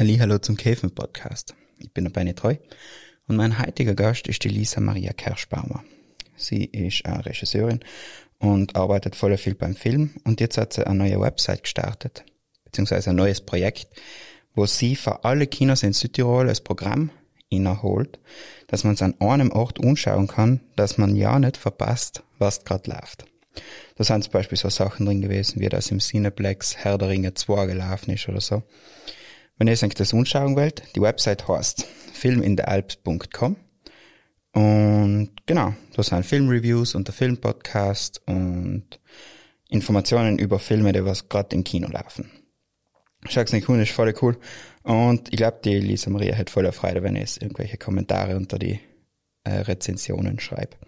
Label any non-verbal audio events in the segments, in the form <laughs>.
Hallo zum Käfen Podcast. Ich bin der Benny Treu und mein heutiger Gast ist die Lisa Maria Kerschbaumer. Sie ist eine Regisseurin und arbeitet voll viel beim Film und jetzt hat sie eine neue Website gestartet, beziehungsweise ein neues Projekt, wo sie für alle Kinos in Südtirol das Programm innerholt, dass man es an einem Ort anschauen kann, dass man ja nicht verpasst, was gerade läuft. Da sind zum Beispiel so Sachen drin gewesen, wie das im Cineplex Herr der Ringe 2 gelaufen ist oder so. Wenn ihr euch das anschauen wollt, die Website heißt filminthealps.com und genau, da sind Filmreviews und der Filmpodcast und Informationen über Filme, die was gerade im Kino laufen. Schaut's nicht cool, ist voll cool. Und ich glaube, die Lisa Maria hat voller Freude, wenn ich irgendwelche Kommentare unter die äh, Rezensionen schreibe.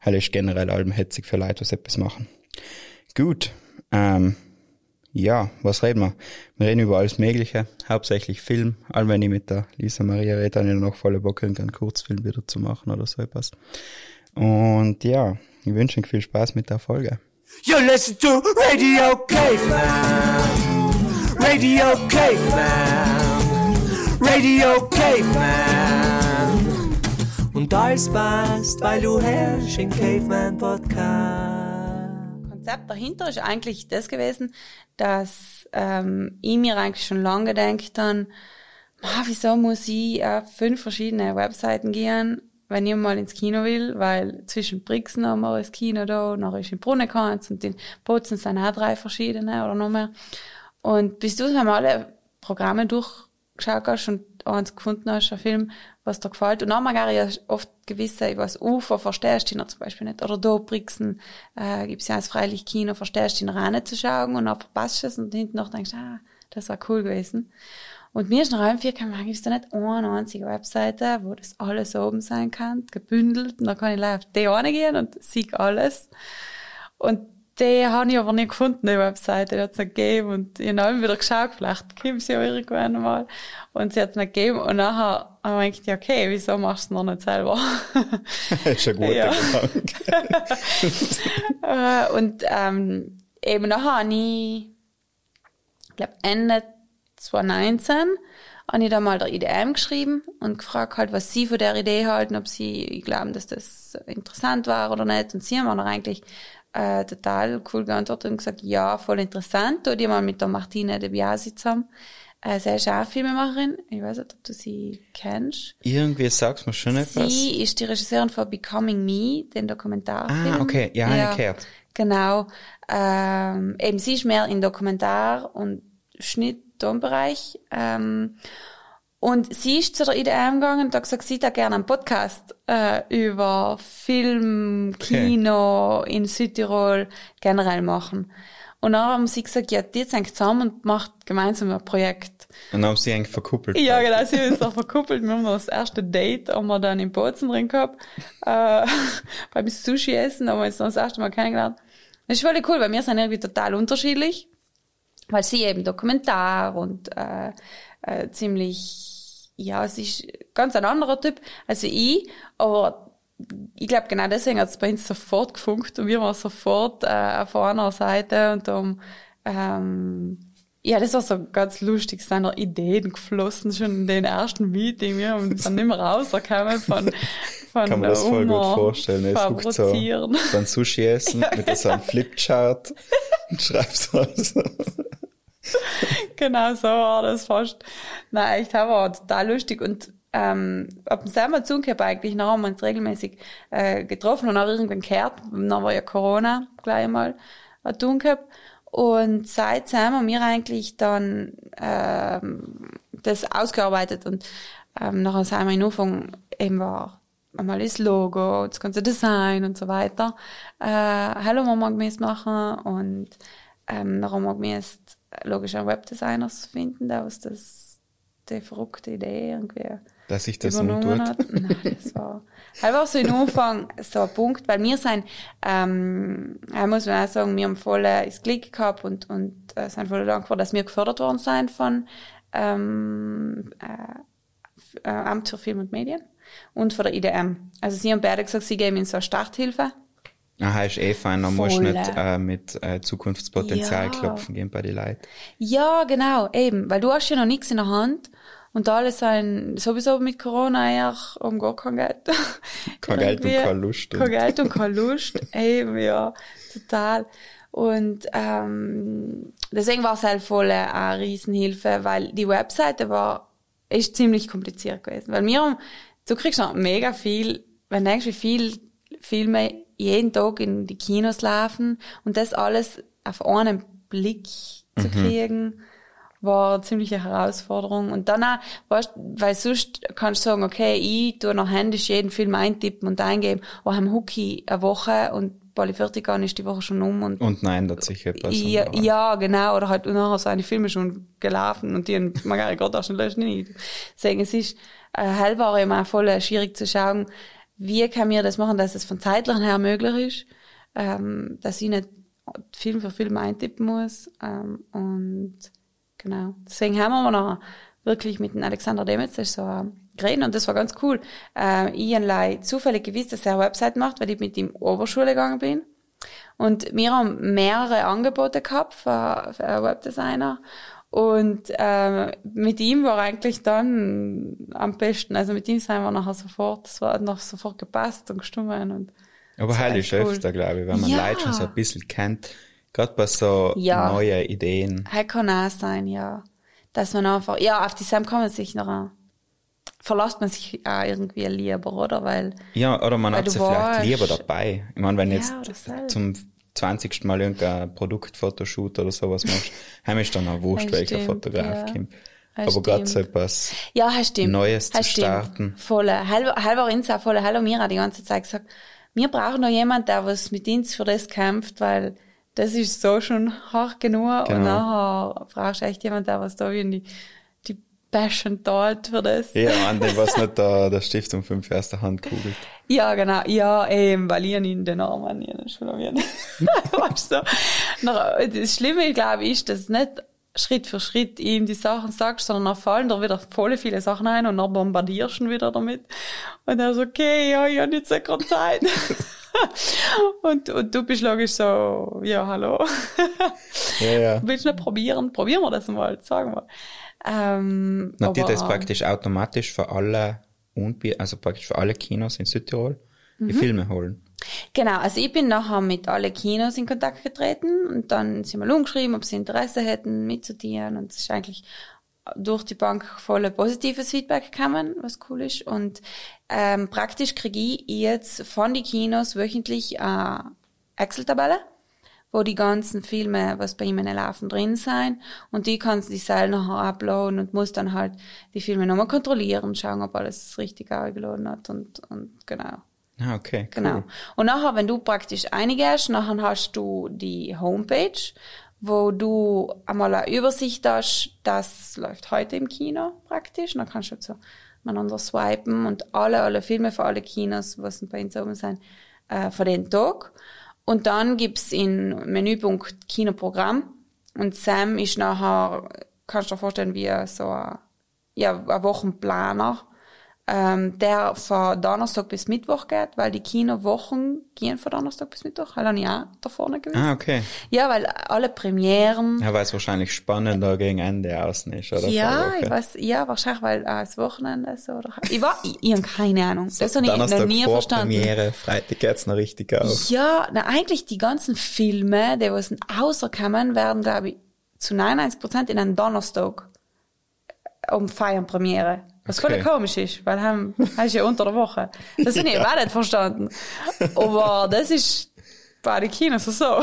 Halt ist generell allem hetzig für Leute, was etwas machen. Gut. Ähm, ja, was reden wir? Wir reden über alles Mögliche, hauptsächlich Film. All wenn ich mit der Lisa Maria rede, dann ich noch volle Bock, einen Kurzfilm wieder zu machen oder so etwas. Und ja, ich wünsche euch viel Spaß mit der Folge. You listen to Radio Caveman. Radio Caveman. Radio Caveman. Und alles passt, weil du herrschst im Caveman Podcast. Konzept dahinter ist eigentlich das gewesen, dass ähm, ich mir eigentlich schon lange gedacht habe, ah, wieso muss ich auf fünf verschiedene Webseiten gehen, wenn ich mal ins Kino will, weil zwischen Brixen haben wir das Kino da, nachher ist in Brunnenkanz und in Bozen sind auch drei verschiedene oder noch mehr. Und bis du haben alle Programme durchgeschaut hast und eins gefunden hast, ein Film, was dir gefällt. Und dann mag ich ja oft gewisse, ich weiß, Ufer verstehst du noch zum Beispiel nicht. Oder da Brixen, äh, gibt's ja als freilich Kino, verstehst du noch auch nicht zu schauen und dann verpasst es und hinten noch denkst, ah, das war cool gewesen. Und mir ist nach allem vier gekommen, gibt es da nicht eine einzige Webseite, wo das alles oben sein kann, gebündelt, und dann kann ich live auf die eine gehen und sehe alles. Und die habe ich aber nicht gefunden, die Webseite. Die hat es nicht gegeben. Und ich habe wieder geschaut, vielleicht gibt sie ja irgendwann mal. Und sie hat es nicht gegeben. Und nachher habe ich gedacht, okay, wieso machst du es noch nicht selber? das <laughs> ist ein guter ja. Gedanke. <laughs> Äh, und ähm, eben nachher habe ich, ich glaube Ende 2019, habe ich da mal der IDM geschrieben und gefragt halt, was sie von der Idee halten, ob sie glauben, dass das interessant war oder nicht. Und sie haben auch eigentlich äh, total cool geantwortet und gesagt, ja, voll interessant. Da die mal mit der Martina de Biasi zusammen. Äh, sie ist auch Filmemacherin. Ich weiß nicht, ob du sie kennst. Irgendwie sagst du mir schon etwas. Sie ist die Regisseurin von Becoming Me, den Dokumentarfilm. Ah, okay. Ja, ja gehört. Genau. Ähm, eben, sie ist mehr in Dokumentar- und Schnitt-Tonbereich. Ähm, und sie ist zu der IDM gegangen und hat gesagt, sie da gerne einen Podcast äh, über Film, Kino okay. in Südtirol generell machen. Und dann haben sie gesagt, ja, die sind zusammen und macht gemeinsam ein Projekt. Und dann haben sie eigentlich verkuppelt. Ja, genau, sie haben uns auch verkuppelt. Wir haben das erste Date haben wir dann in Bozen drin gehabt. Äh, <laughs> beim Sushi essen haben wir uns dann das erste Mal kennengelernt. Das ist voll cool, weil wir sind irgendwie total unterschiedlich. Weil sie eben Dokumentar und äh, äh, ziemlich ja, es ist ganz ein anderer Typ als ich, aber ich glaube, genau deswegen hat es bei uns sofort gefunkt und wir waren sofort äh, auf einer Seite und um, ähm, ja, das war so ganz lustig, seiner Ideen geflossen schon in den ersten Meeting. Wir haben dann nicht mehr rausgekommen von, von Kann man das voll gut vorstellen. Es guckt so, so ein Sushi essen <laughs> ja, mit so einem Flipchart und schreibst was. <laughs> genau so war das fast. Nein, echt, war total lustig und ähm, ab dem selber zugehört eigentlich, dann haben wir uns regelmäßig äh, getroffen und auch irgendwann gehört, dann war ja Corona gleich mal ein tun gehabt. Und seitdem haben wir eigentlich dann ähm, das ausgearbeitet und ähm, nachher sind wir in Anfang eben war einmal das Logo, das ganze Design und so weiter. Äh, Hallo Mama gemäß machen und ähm, nachher haben wir gemäß logisch einen Webdesigner zu finden, der aus das, die verrückte Idee irgendwie dass ich das übernommen hat. Nein, das war einfach so im Anfang so ein Punkt, weil wir sind, ähm, muss man auch sagen, wir haben voll das Glück gehabt und, und äh, sind voll dankbar, dass wir gefördert worden sind von ähm, äh, äh, Amt für Film und Medien und von der IDM. Also sie haben beide gesagt, sie geben uns so eine Starthilfe Aha, ist eh fein, dann musst du nicht äh, mit äh, Zukunftspotenzial ja. klopfen gehen bei den Leuten. Ja, genau, eben, weil du hast ja noch nichts in der Hand und alle sind sowieso mit Corona eher um gar kein Geld. <laughs> kein Geld und keine Lust. Kein Geld und keine Lust, eben, ja, total. Und ähm, deswegen war es halt voll eine Riesenhilfe, weil die Webseite war, ist ziemlich kompliziert gewesen. Weil wir, du kriegst noch mega viel, wenn du denkst, wie viel Filme jeden Tag in die Kinos laufen und das alles auf einen Blick zu mhm. kriegen, war eine ziemliche Herausforderung. Und dann auch, weißt, weil sonst kannst du sagen, okay, ich tue nach händisch jeden Film eintippen und eingeben, aber haben Hookie eine Woche und Bali fertig an ist die Woche schon um und und nein, da sicher etwas. Ja, ja, genau, oder halt und nachher sind die Filme schon gelaufen und die haben man gerade auch schon löschen nicht. Deswegen es ist äh, hell war immer voll schwierig zu schauen, wie kann mir das machen, dass es von zeitlichen her möglich ist, ähm, dass ich nicht Film für Film eintippen muss. Ähm, und genau. Deswegen haben wir noch wirklich mit dem Alexander Demetz so geredet und das war ganz cool. Äh, ich habe zufällig gewusst, dass er eine Website macht, weil ich mit ihm Oberschule gegangen bin. Und wir haben mehrere Angebote gehabt für, für Webdesigner. Und äh, mit ihm war eigentlich dann am besten. Also mit ihm sind wir nachher sofort, es war noch sofort gepasst und gestummen. Und Aber heilig cool. öfter, glaube ich, wenn man ja. Leute schon so ein bisschen kennt. Gerade bei so ja. neuen Ideen. Das kann auch sein, ja. Dass man einfach, ja, auf die Sam kann man sich noch, verlässt man sich auch irgendwie lieber, oder? Weil, ja, oder man hat sie vielleicht lieber dabei. Ich meine, wenn ja, jetzt zum 20. Mal irgendein Produktfotoshoot oder sowas machst, <laughs> haben ist dann auch wurscht, welcher Fotograf ja. kommt. Aber gerade so etwas ja, stimmt. Neues zu starten. Voll. Halber, halber Insa, voll. Hallo Mira die ganze Zeit gesagt, wir brauchen noch jemand, der was mit uns für das kämpft, weil das ist so schon hart genug genau. und nachher brauchst du echt jemand, der was da wie in die Passion dort für das. Ja, an dem was nicht da der Stiftung fünf erster Hand kugelt. Ja, genau. Ja, eben, weil ich ihn den Namen nicht schon <laughs> weißt du, Das Schlimme, glaube ich, ist, dass nicht Schritt für Schritt ihm die Sachen sagst, sondern dann fallen da wieder voll viele Sachen ein und dann bombardierst du ihn wieder damit. Und er so, okay, ja, ich habe jetzt gerade Zeit. <laughs> und, und du bist logisch so, ja, hallo. ja, ja. Willst du nicht probieren? Probieren wir das mal, sagen wir. Ähm, Na, die das praktisch automatisch für alle Unbier, also praktisch für alle Kinos in Südtirol die mhm. Filme holen. Genau, also ich bin nachher mit allen Kinos in Kontakt getreten und dann sind wir umgeschrieben, ob sie Interesse hätten mitzudienen und es ist eigentlich durch die Bank voll positives Feedback gekommen, was cool ist und ähm, praktisch kriege ich jetzt von den Kinos wöchentlich eine Excel-Tabelle wo die ganzen Filme, was bei ihm laufen, drin sein und die kannst du selber nachher uploaden und musst dann halt die Filme nochmal kontrollieren, schauen, ob alles richtig aufgeladen hat und, und genau. Ah, okay, cool. Genau. Und nachher, wenn du praktisch eingehst, nachher hast du die Homepage, wo du einmal eine Übersicht hast, das läuft heute im Kino praktisch, und dann kannst du so miteinander swipen und alle, alle Filme für alle Kinos, was bei uns oben sind, äh, für den Tag. Und dann gibt's in Menüpunkt Kinoprogramm. Und Sam ist nachher, kannst du dir vorstellen, wie so ein, ja, ein Wochenplaner ähm, der von Donnerstag bis Mittwoch geht, weil die Kinowochen gehen von Donnerstag bis Mittwoch. Habe ich auch da vorne gewusst. Ah, okay. Ja, weil alle Premieren. Ja, weil es wahrscheinlich spannender gegen Ende außen ist, oder? Ja, ich weiß, ja, wahrscheinlich, weil äh, das Wochenende so, oder? Ich war, ich, ich habe keine Ahnung. So, das habe ich noch nie vor verstanden. Premiere, Freitag geht's noch richtig auf. Ja, na, eigentlich die ganzen Filme, die was rauskommen, werden, glaube ich, zu 99 Prozent in einem Donnerstag um Feiern Premiere. Was okay. voll komisch ist, weil haben, hast ja unter der Woche. Das habe ich <laughs> ja. auch nicht verstanden. Aber das ist bei den Kinos so.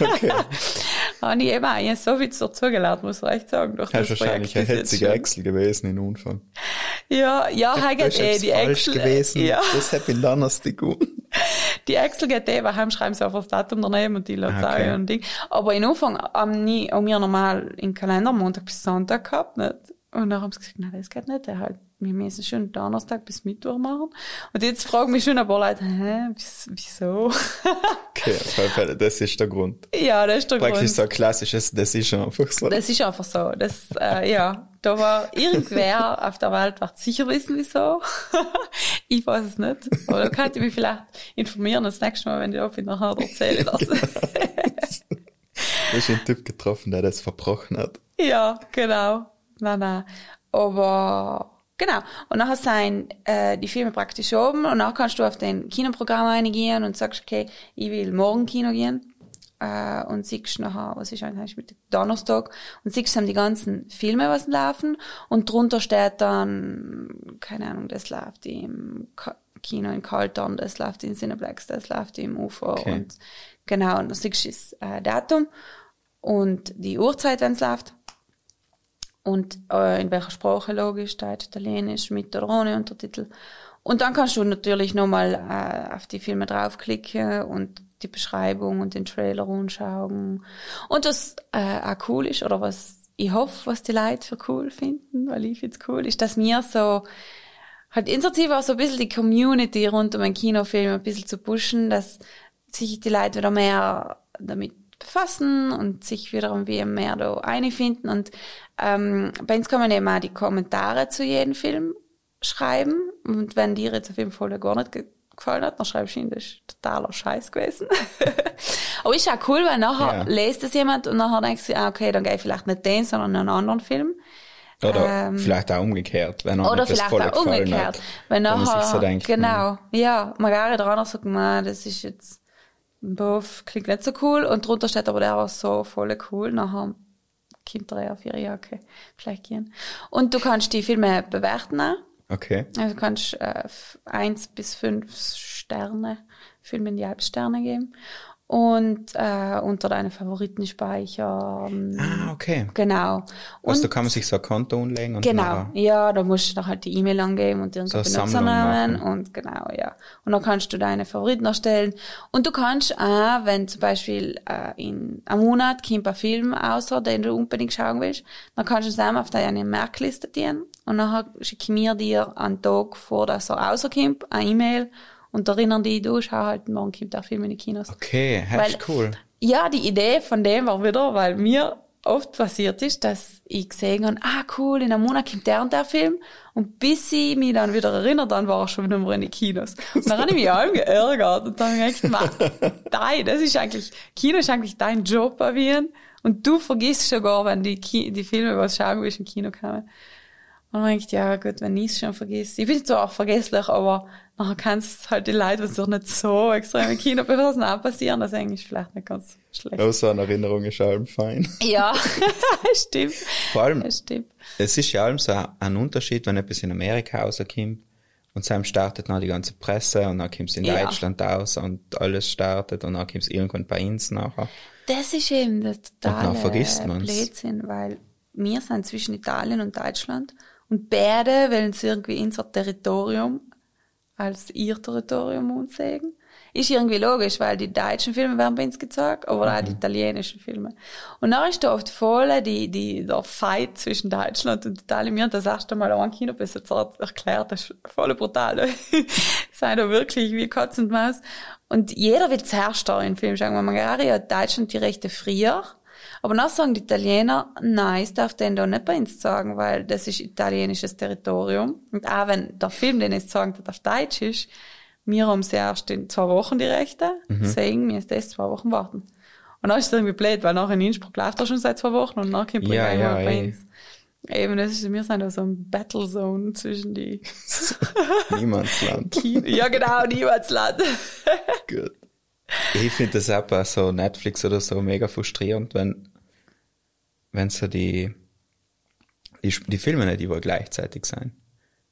Okay. <laughs> habe ich eben auch so viel dazugelernt, muss ich echt sagen. Durch das ist wahrscheinlich ein hetziger Excel gewesen in Anfang. Ja, ja, das eh, die Excel. gewesen. Ja. Das hätte ich Donnerstag gut. Die <laughs> Excel geht eh, weil heim schreiben sie einfach das Datum daneben und die ah, okay. und Ding. Aber in Anfang haben nie, haben wir normal in Kalender Montag bis Sonntag gehabt, nicht? Und dann haben sie gesagt, na, das geht nicht, der halt, wir müssen schon Donnerstag bis Mittwoch machen. Und jetzt fragen mich schon ein paar Leute, hä, wieso? okay, das ist der Grund. Ja, das ist der Praktisch Grund. Praktisch so ein klassisches, das ist einfach so. Das ist einfach so. Das, äh, ja, da war irgendwer auf der Welt, wird sicher wissen, wieso. <laughs> ich weiß es nicht. Aber da könnte ich mich vielleicht informieren das nächste Mal, wenn ich auf nachher erzähle das. du hast einen Typ getroffen, der das verbrochen hat. Ja, genau. Nein, nein. Aber genau. Und nachher sind äh, die Filme praktisch oben und dann kannst du auf den Kinoprogramm eingehen und sagst, okay, ich will morgen Kino gehen. Äh, und siehst nachher, was ist eigentlich mit Donnerstag, und siehst dann die ganzen Filme, was laufen, und drunter steht dann, keine Ahnung, das läuft im Kino in Kaltern, das läuft in Cineplex, das läuft im UFO, okay. und genau, und dann siehst du das äh, Datum und die Uhrzeit, wenn es läuft und äh, in welcher Sprache logisch, Deutsch, Italienisch, mit oder ohne Untertitel. Und dann kannst du natürlich nochmal äh, auf die Filme draufklicken und die Beschreibung und den Trailer anschauen. Und was äh, auch cool ist, oder was ich hoffe, was die Leute für cool finden, weil ich find's cool, ist, dass mir so halt initiativ auch so ein bisschen die Community rund um einen Kinofilm ein bisschen zu pushen, dass sich die Leute wieder mehr damit befassen und sich wiederum wie mehr da einfinden. Und ähm, bei uns kann man eben auch die Kommentare zu jedem Film schreiben. Und wenn dir jetzt der Film voll gar nicht gefallen hat, dann schreibst du ihn, das ist totaler Scheiß gewesen. <laughs> Aber ist auch cool, weil nachher ja. lest es jemand und nachher denkst du, ah, okay, dann gehe ich vielleicht nicht den, sondern einen anderen Film. Oder ähm, vielleicht auch umgekehrt, wenn Oder vielleicht auch umgekehrt. Hat, wenn nachher, so denkt, genau, hm. ja, Magari der andere sagt, man, das ist jetzt, bof, klingt nicht so cool. Und drunter steht aber der war so voll cool. Nachher kommt er auf ihre Jacke. Vielleicht gehen. Und du kannst die Filme bewerten auch. Okay. Also du kannst äh, eins bis fünf Sterne, Filme in die Halbsterne geben und äh, unter deine Favoriten speichern. Ah, okay. Genau. Und also da kann man sich so ein Konto anlegen und Genau, ja, da musst du dann halt die E-Mail angeben und irgendeinen so Benutzernamen und genau, ja. Und dann kannst du deine Favoriten erstellen. Und du kannst auch, wenn zum Beispiel äh, in einem Monat kommt ein Film außer, den du unbedingt schauen willst, dann kannst du es auch auf deine Merkliste dienen und dann schicke mir dir einen Tag vor, dass er rauskommt, eine E-Mail und erinnern die, du, schau halt, morgen kommt der Film in die Kinos. Okay, ist cool. Ja, die Idee von dem war wieder, weil mir oft passiert ist, dass ich gesehen habe, ah cool, in einem Monat kommt der und der Film und bis ich mich dann wieder erinnert, dann war er schon wieder in die Kinos. Und dann habe ich mich allem geärgert und dann habe ich gedacht, dein, das ist eigentlich, Kino ist eigentlich dein Job, Wien und du vergisst schon gar, wenn die, Ki die Filme, was schauen willst, im Kino kommen. Und man denkt, ja gut, wenn ich es schon vergesse. Ich bin zwar auch vergesslich, aber nachher kannst halt die Leute, was doch nicht so extrem im Kino auch passieren. Das ist eigentlich vielleicht nicht ganz schlecht. Auch so eine Erinnerung ist allem fein. Ja, <laughs> <laughs> stimmt. Vor allem, das stimmt. es ist ja allem so ein Unterschied, wenn etwas in Amerika rauskommt und dann startet noch die ganze Presse und dann kommt es in ja. Deutschland aus und alles startet und dann kommt es irgendwann bei uns nachher. Das ist eben das totale Blödsinn, weil wir sind zwischen Italien und Deutschland und beide wollen sie irgendwie unser Territorium als ihr Territorium ansehen. Ist irgendwie logisch, weil die deutschen Filme werden bei uns gezeigt, aber auch die mhm. italienischen Filme. Und dann ist da oft voll die, die, der Fight zwischen Deutschland und Italien. Mir hat das erste Mal auch ein Kinobesitzer erklärt, das ist voll brutal. <laughs> Sei da wirklich wie Katz und Maus. Und jeder will zuerst da in Film schauen. Man hat Deutschland die Rechte früher aber dann sagen die Italiener, nein, es darf den da nicht bei uns sagen, weil das ist italienisches Territorium. Und auch wenn der Film, den es sagen, auf Deutsch ist, wir haben sie erst in zwei Wochen die Rechte, mhm. deswegen müssen das zwei Wochen warten. Und dann ist es irgendwie blöd, weil nachher in Innsbruck läuft er schon seit zwei Wochen und nachher kommt ja, ja, bei uns. Eben, das ist, wir sind da so ein Battlezone zwischen die. <laughs> Niemandsland. ja, genau, Niemandsland. Gut. Ich finde das auch bei so Netflix oder so mega frustrierend, wenn, wenn so die, die, die Filme nicht überall gleichzeitig sein.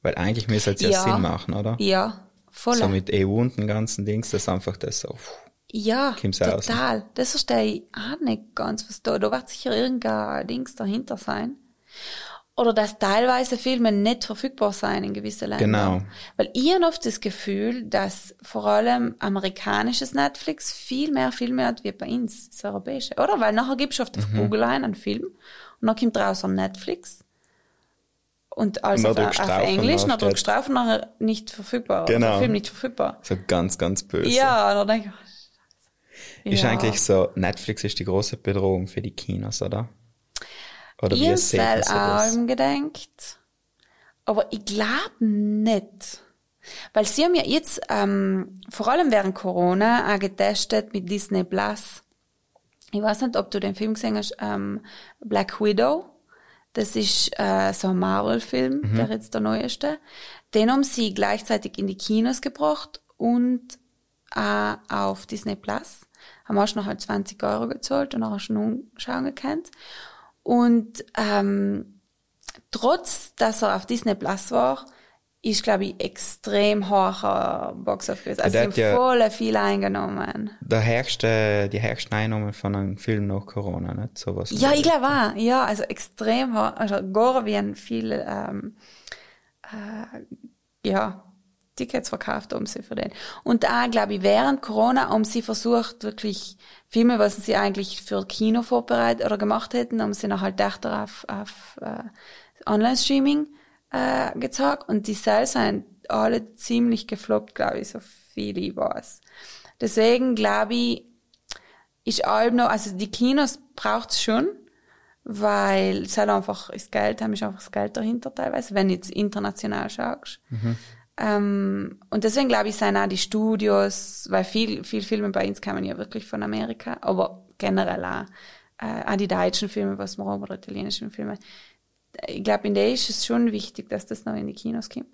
Weil eigentlich müsste es ja, ja Sinn machen, oder? Ja, voll. So mit EU und den ganzen Dings, das ist einfach das so. Ja, total. Aus. Das verstehe ich auch nicht ganz, was da, da wird sicher irgendein Dings dahinter sein oder dass teilweise Filme nicht verfügbar sein in gewissen Ländern. Genau. Weil ich habe oft das Gefühl, dass vor allem amerikanisches Netflix viel mehr Filme hat wie bei uns, das europäische. Oder? Weil nachher gibst du auf mhm. Google ein einen Film und dann kommt raus an Netflix Und also Und dann auf, auf Englisch, dann drückst du drauf und nachher nicht verfügbar. Genau. Der Film nicht verfügbar. So ganz, ganz böse. Ja, und dann denke ich, oh, Scheiße. Ist ja. eigentlich so, Netflix ist die große Bedrohung für die Kinos, oder? Oder wie Ich habe Sie das? auch gedenkt. Aber ich glaube nicht. Weil sie haben ja jetzt, ähm, vor allem während Corona, auch getestet mit Disney Plus. Ich weiß nicht, ob du den Film gesehen hast, ähm, Black Widow. Das ist äh, so ein Marvel-Film, Mhm. der jetzt der neueste. Den haben sie gleichzeitig in die Kinos gebracht und äh, auf Disney Plus. Haben auch schon noch halt 20 Euro gezahlt und auch schon umschauen gekannt. Und ähm, trotz, dass er auf Disney Plus war, ist, glaube ich, extrem hoher Box Office gewesen. Also sie haben hat ja- voll viel eingenommen. Der höchste, die höchsten Einnahmen von einem Film nach Corona, nicht? Sowas. Ja, ich glaube auch. Ja, also extrem hoch. Also gar wie ein viel, ähm, äh, ja, Tickets verkauft um sie für den. Und da, glaube ich, während Corona haben sie versucht, wirklich Filme, was sie eigentlich für Kino vorbereitet oder gemacht hätten, haben sie noch halt öfter auf, auf äh, Online-Streaming äh, gezeigt. Und die Sales sind alle ziemlich gefloppt, glaube ich, so viel ich weiß. Deswegen glaube ich, ist allem noch, also die Kinos braucht's schon, weil es halt einfach das Geld, haben ist einfach das Geld dahinter teilweise, wenn du jetzt international schaust. Ähm, und deswegen glaube ich, sind auch die Studios, weil viel, viel Filme bei uns kommen ja wirklich von Amerika, aber generell auch, äh, auch die deutschen Filme, was wir haben, oder italienischen Filme. Ich glaube, in der ist es schon wichtig, dass das noch in die Kinos kommt.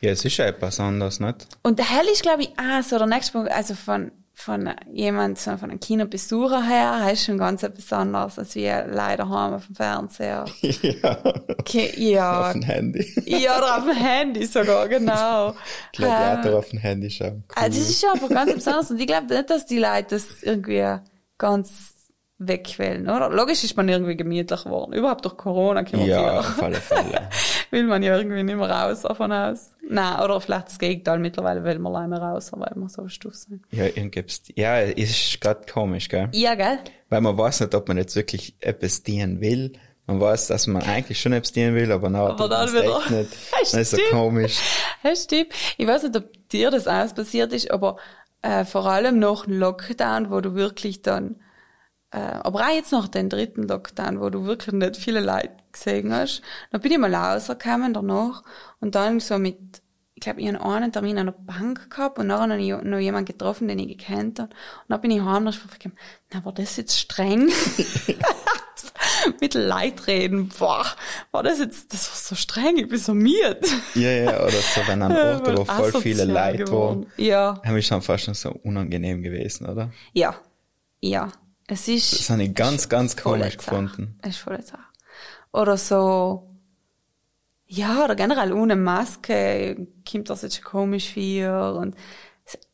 Ja, es ist ja etwas anderes, nicht? Und der Hell ist, glaube ich, auch so der nächste Punkt, also von, von jemand, von einem Kinobesucher her, ist schon ganz etwas anderes, als wir leider haben auf dem Fernseher. <laughs> ja. Okay, ja. Auf dem Handy. <laughs> Ja, oder auf dem Handy sogar, genau. Gladiator Ähm, auf dem Handy schauen. Cool. also das ist schon einfach ganz etwas anderes. Und ich glaube nicht, dass die Leute das irgendwie ganz wegwählen, oder? Logisch ist man irgendwie gemütlich geworden. Überhaupt durch Corona kann man ja, auf alle Fälle. <laughs> will man ja irgendwie nicht mehr raus davon aus. Nein, oder vielleicht das Gegenteil. Mittlerweile will man alleine raus, weil wir so stuff sind. Ja, irgendwas. Ja, ist gerade komisch, gell? Ja, gell? Weil man weiß nicht, ob man jetzt wirklich etwas dienen will. Man weiß, dass man eigentlich schon etwas dienen will, aber nachher Aber dann wieder- echt nicht. <laughs> Das Dann ist so komisch. Ja, stimmt. Ich weiß nicht, ob dir das alles passiert ist, aber äh, vor allem nach dem Lockdown, wo du wirklich dann, äh, aber auch jetzt nach dem dritten Lockdown, wo du wirklich nicht viele Leute gesehen hast, dann bin ich mal rausgekommen danach und dann so mit, ich glaube, ich habe einen Termin an der Bank gehabt und nachher habe ich noch jemanden getroffen, den ich gekannt habe. Und dann bin ich heim und habe na, war das jetzt streng? <laughs> mit Leid reden, boah, war das jetzt, das war so streng, ich bin so miert. Ja, ja, oder so, wenn an Orten, wo voll viele Leute waren, Ja, haben ist dann fast schon so unangenehm gewesen, oder? ja, ja. Es ist. Das habe ich ganz, ganz komisch gefunden. Es ist voll Sache. Oder so, ja, oder generell ohne Maske kommt das jetzt schon komisch vor und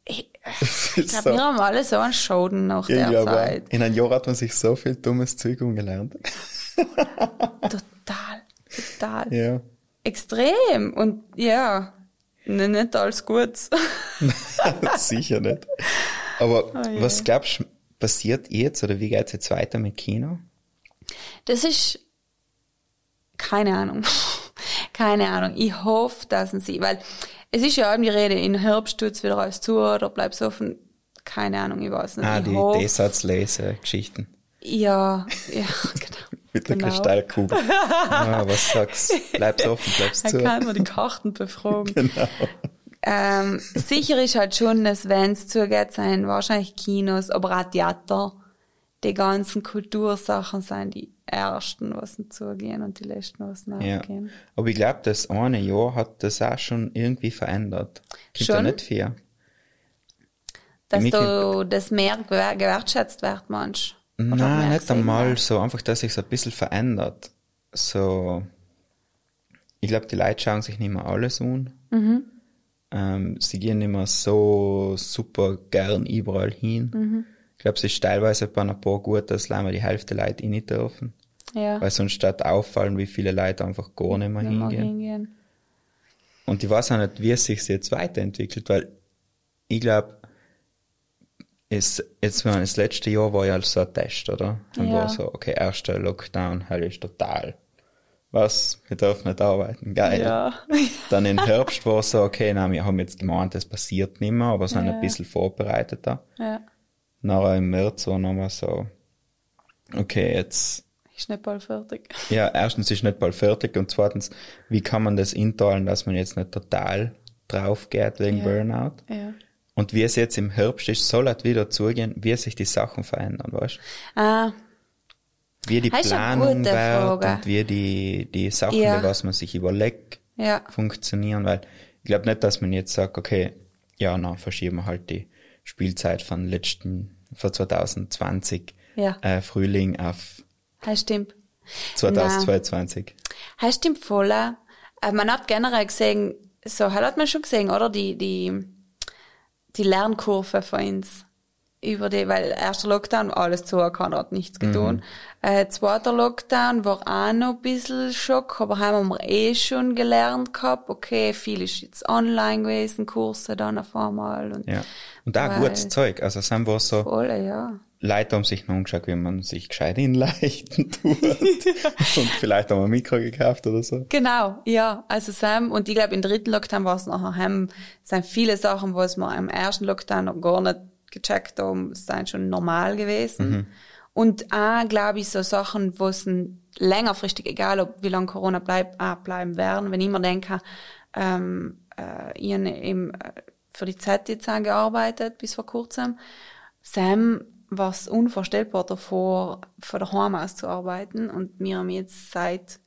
ich, <laughs> ich glaube, wir haben alle so einen Schoden nach Ja, der aber Zeit. in einem Jahr hat man sich so viel dummes Zeug umgelernt. <laughs> Total, total. ja. Extrem. Und ja, ne- nicht alles gut. <laughs> Sicher nicht. Aber Oh was glaubst du, passiert jetzt oder wie geht's jetzt weiter mit Kino? Das ist keine Ahnung. <laughs> keine Ahnung. Ich hoffe, dass sie, weil es ist ja eben die Rede, in Herbst tut's wieder alles zu oder bleibt's offen. Keine Ahnung, ich weiß nicht. Ah, ich die hoffe, D-Satz-Lese-Geschichten. Ja, ja, <laughs> genau. Mit der Genau. Kristallkugel. ah, was sagst <laughs> Bleib's offen, bleib's Dann zu. kann man die Karten befragen. Genau. Ähm, sicher ist halt schon, dass wenn es zugeht, sein wahrscheinlich Kinos, aber auch Theater, die ganzen Kultursachen sind die ersten, was zugehen und die letzten, was nicht Ja. Aber ich glaube, das eine Jahr hat das auch schon irgendwie verändert. Kommt Schon? da nicht viel. Dass du das mehr gewer- gewertschätzt wird? Oder Nein, nicht einmal wird? so, einfach, dass sich so ein bisschen verändert. So, ich glaube, die Leute schauen sich nicht mehr alles an. Mhm. Ähm, sie gehen nicht mehr so super gern überall hin. Mhm. Ich glaube, es ist teilweise bei ein paar gut, dass leider die Hälfte der Leute nicht dürfen. Ja. Weil sonst statt auffallen, wie viele Leute einfach gar nicht mehr hingehen. hingehen. Und ich weiß auch nicht, wie es sich jetzt weiterentwickelt, weil ich glaube, es, jetzt das letzte Jahr war ja so ein Test, oder? Dann Ja. war so, okay, erster Lockdown, halt ist total was, wir dürfen nicht arbeiten, geil. Ja. <laughs> Dann im Herbst war es so, okay, nein, wir haben jetzt gemeint, das passiert nicht mehr, aber sind Ja. ein bisschen vorbereiteter. Ja. Nachher im März war nochmal so, okay, jetzt, Ist nicht bald fertig. <laughs> ja, erstens ist nicht bald fertig und zweitens, wie kann man das inteilen, dass man jetzt nicht total drauf geht wegen Ja. Burnout? Ja. Und wie es jetzt im Herbst ist, soll halt wieder zugehen, wie sich die Sachen verändern, weißt Ah, Wie die Das Planung wird und wie die, die Sachen, Ja. die was man sich überlegt, ja. funktionieren, weil ich glaube nicht, dass man jetzt sagt, okay, ja, na, verschieben wir halt die Spielzeit von letzten, von 2020 Ja. äh, Frühling auf Das stimmt. 2022. Das stimmt voll. Man hat generell gesehen, so hat man schon gesehen, oder? Die, die, die Lernkurve von uns. Über die, weil erster Lockdown, alles zu, keiner hat nichts getan. Äh, zweiter Lockdown war auch noch ein bisschen Schock, aber haben wir eh schon gelernt gehabt, okay, viel ist jetzt online gewesen, Kurse dann auf einmal und Ja. Und auch Weil- gutes Zeug. Also sind wir so, voll, ja. Leute haben sich noch angeschaut, wie man sich gescheit hinleichten <laughs> tut. und vielleicht haben wir ein Mikro gekauft oder so. Genau, ja. Also Sam, und ich glaube, im dritten Lockdown war es nachher heim, sind viele Sachen, was wir im ersten Lockdown noch gar nicht gecheckt haben, sind schon normal gewesen. Und auch, glaube ich, so Sachen, wo es längerfristig, egal ob wie lange Corona bleibt, auch bleiben werden. Wenn ich mir denke, ähm, äh, ich habe eben äh, für die Z jetzt gearbeitet, bis vor kurzem. Sam war es unvorstellbar davor, von daheim aus zu arbeiten. Und wir haben jetzt seit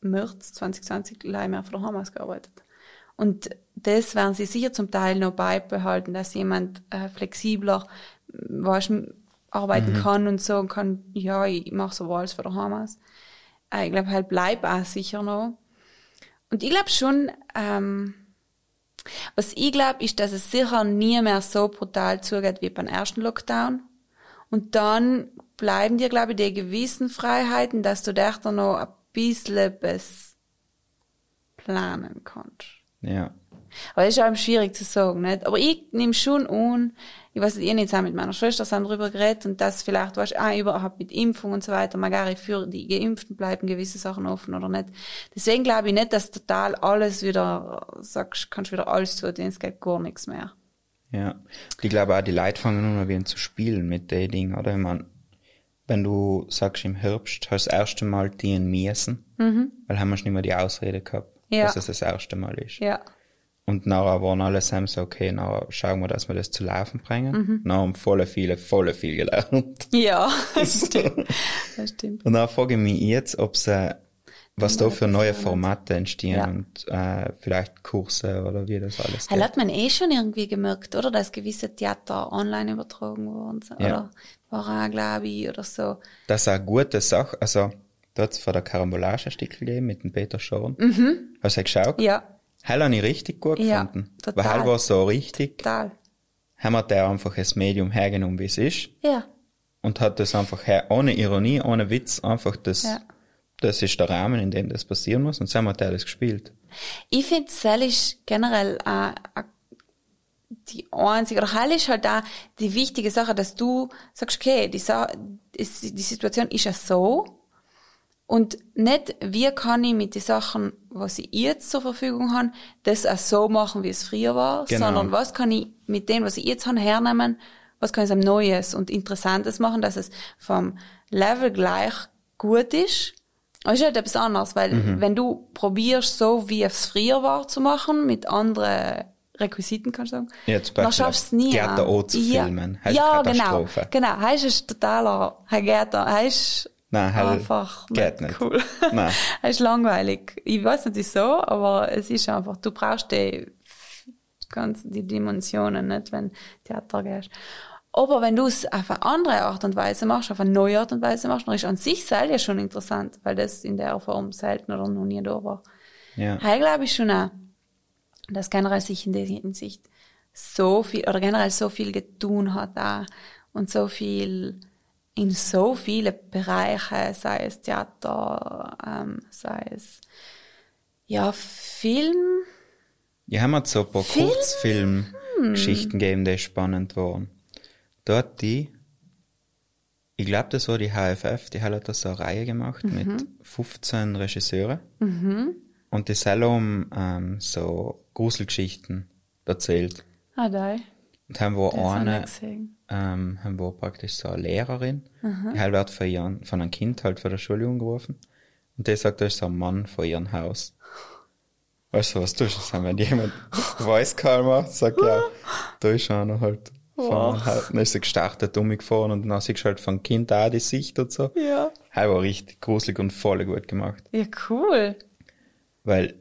März 2020 leider mehr von daheim aus gearbeitet. Und das werden sie sicher zum Teil noch beibehalten, dass jemand äh, flexibler weißt, arbeiten kann und so und kann, ja, ich mache so alles von daheim aus. Äh, ich glaube, halt bleibt auch sicher noch. Und ich glaube schon, ähm, was ich glaube, ist, dass es sicher nie mehr so brutal zugeht wie beim ersten Lockdown. Und dann bleiben dir, glaube ich, die gewissen Freiheiten, dass du dich dann noch ein bisschen bis planen kannst. Ja. Aber das ist auch schwierig zu sagen, nicht? Aber ich nehme schon an, ich weiß nicht, ich jetzt auch mit meiner Schwester sind darüber geredet und das vielleicht, weißt auch überhaupt mit Impfung und so weiter, magari für die Geimpften bleiben gewisse Sachen offen oder nicht. Deswegen glaube ich nicht, dass total alles wieder, sagst, kannst wieder alles tun, denn es geht gar nichts mehr. Ja. Ich glaube auch, die Leute fangen an, wieder zu spielen mit den Dingen, oder? Ich mein, wenn du sagst, im Herbst hast du das erste Mal die müssen, weil haben wir schon immer die Ausrede gehabt, Mhm. Ja. dass es das erste Mal ist. Ja. Und nachher waren alle Sam so, okay, nachher schauen wir, dass wir das zu laufen bringen. Mhm. Nachher haben volle viele, volle viel gelernt. <laughs> Ja, das <laughs> stimmt. Das stimmt. Und dann frage ich mich jetzt, ob äh, was da für neue Formate entstehen Ja. und äh, vielleicht Kurse oder wie das alles geht. hat man eh schon irgendwie gemerkt, oder? Dass gewisse Theater online übertragen wurden. so, Ja. Oder war auch, glaube ich, oder so. Das ist eine gute Sache. Also, da hat's von der Karambolage ein Stück gegeben mit dem Peter Schorn. Mhm. Hast du geschaut? Ja, Heil habe ich richtig gut Ja, gefunden. total. Weil Heil war so richtig, total. haben wir der einfach das Medium hergenommen, wie es ist. Ja. Und hat das einfach her, ohne Ironie, ohne Witz, einfach das, Ja. das ist der Rahmen, in dem das passieren muss. Und so haben wir der das gespielt. Ich finde, Sel ist generell äh, äh, die einzige, oder Heil ist halt da die wichtige Sache, dass du sagst, okay, die, Sa die Situation ist ja so und nicht, wie kann ich mit den Sachen, was ich jetzt zur Verfügung habe, das auch so machen, wie es früher war, Genau. sondern was kann ich mit dem, was ich jetzt habe, hernehmen, was kann ich am Neues und Interessantes machen, dass es vom Level gleich gut ist. Aber es ist halt etwas anderes, weil wenn du probierst, so wie es früher war zu machen, mit anderen Requisiten, kannst du sagen, Ja, zum dann schaffst du es nie. Theater auch zu ja. filmen. Heißt Ja, genau. Genau. Heißt es totaler, Herr Gärter, heißt Nein, Heil einfach geht nicht. cool. Nein. <laughs> Es ist langweilig. Ich weiß nicht wieso, aber es ist einfach, du brauchst die, ganz die Dimensionen nicht, wenn Theater gehst. Aber wenn du es auf eine andere Art und Weise machst, auf eine neue Art und Weise machst, dann ist an sich selber ja schon interessant, weil das in der Form selten oder noch nie da war. Ja. Heil glaube ich schon auch, dass generell sich in der Hinsicht so viel, oder generell so viel getun hat auch und so viel in so viele Bereiche, sei es Theater, ähm, sei es ja Film, Ja, haben wir so ein paar Film? Kurzfilmgeschichten gegeben, die spannend waren. Dort die, Ich glaube, das war die HFF, die hat da so eine Reihe gemacht mhm. mit 15 Regisseuren. Mhm. Und die selber ähm, so Gruselgeschichten erzählt. Ah, da. Und haben wir eine, ähm, haben wir praktisch so eine Lehrerin, mhm. die halt wird von, ihren, von einem Kind halt von der Schule umgerufen. Und die sagt, da ist so ein Mann vor ihrem Haus. Weißt du, was tust du? Wenn jemand <laughs> weiß macht, sagt ja, <laughs> da ist einer halt von, halt, dann ist sie gestartet, umgefahren und dann siehst du halt von Kind auch die Sicht und so. Ja. Das war richtig gruselig und voll gut gemacht. Ja, cool. Weil.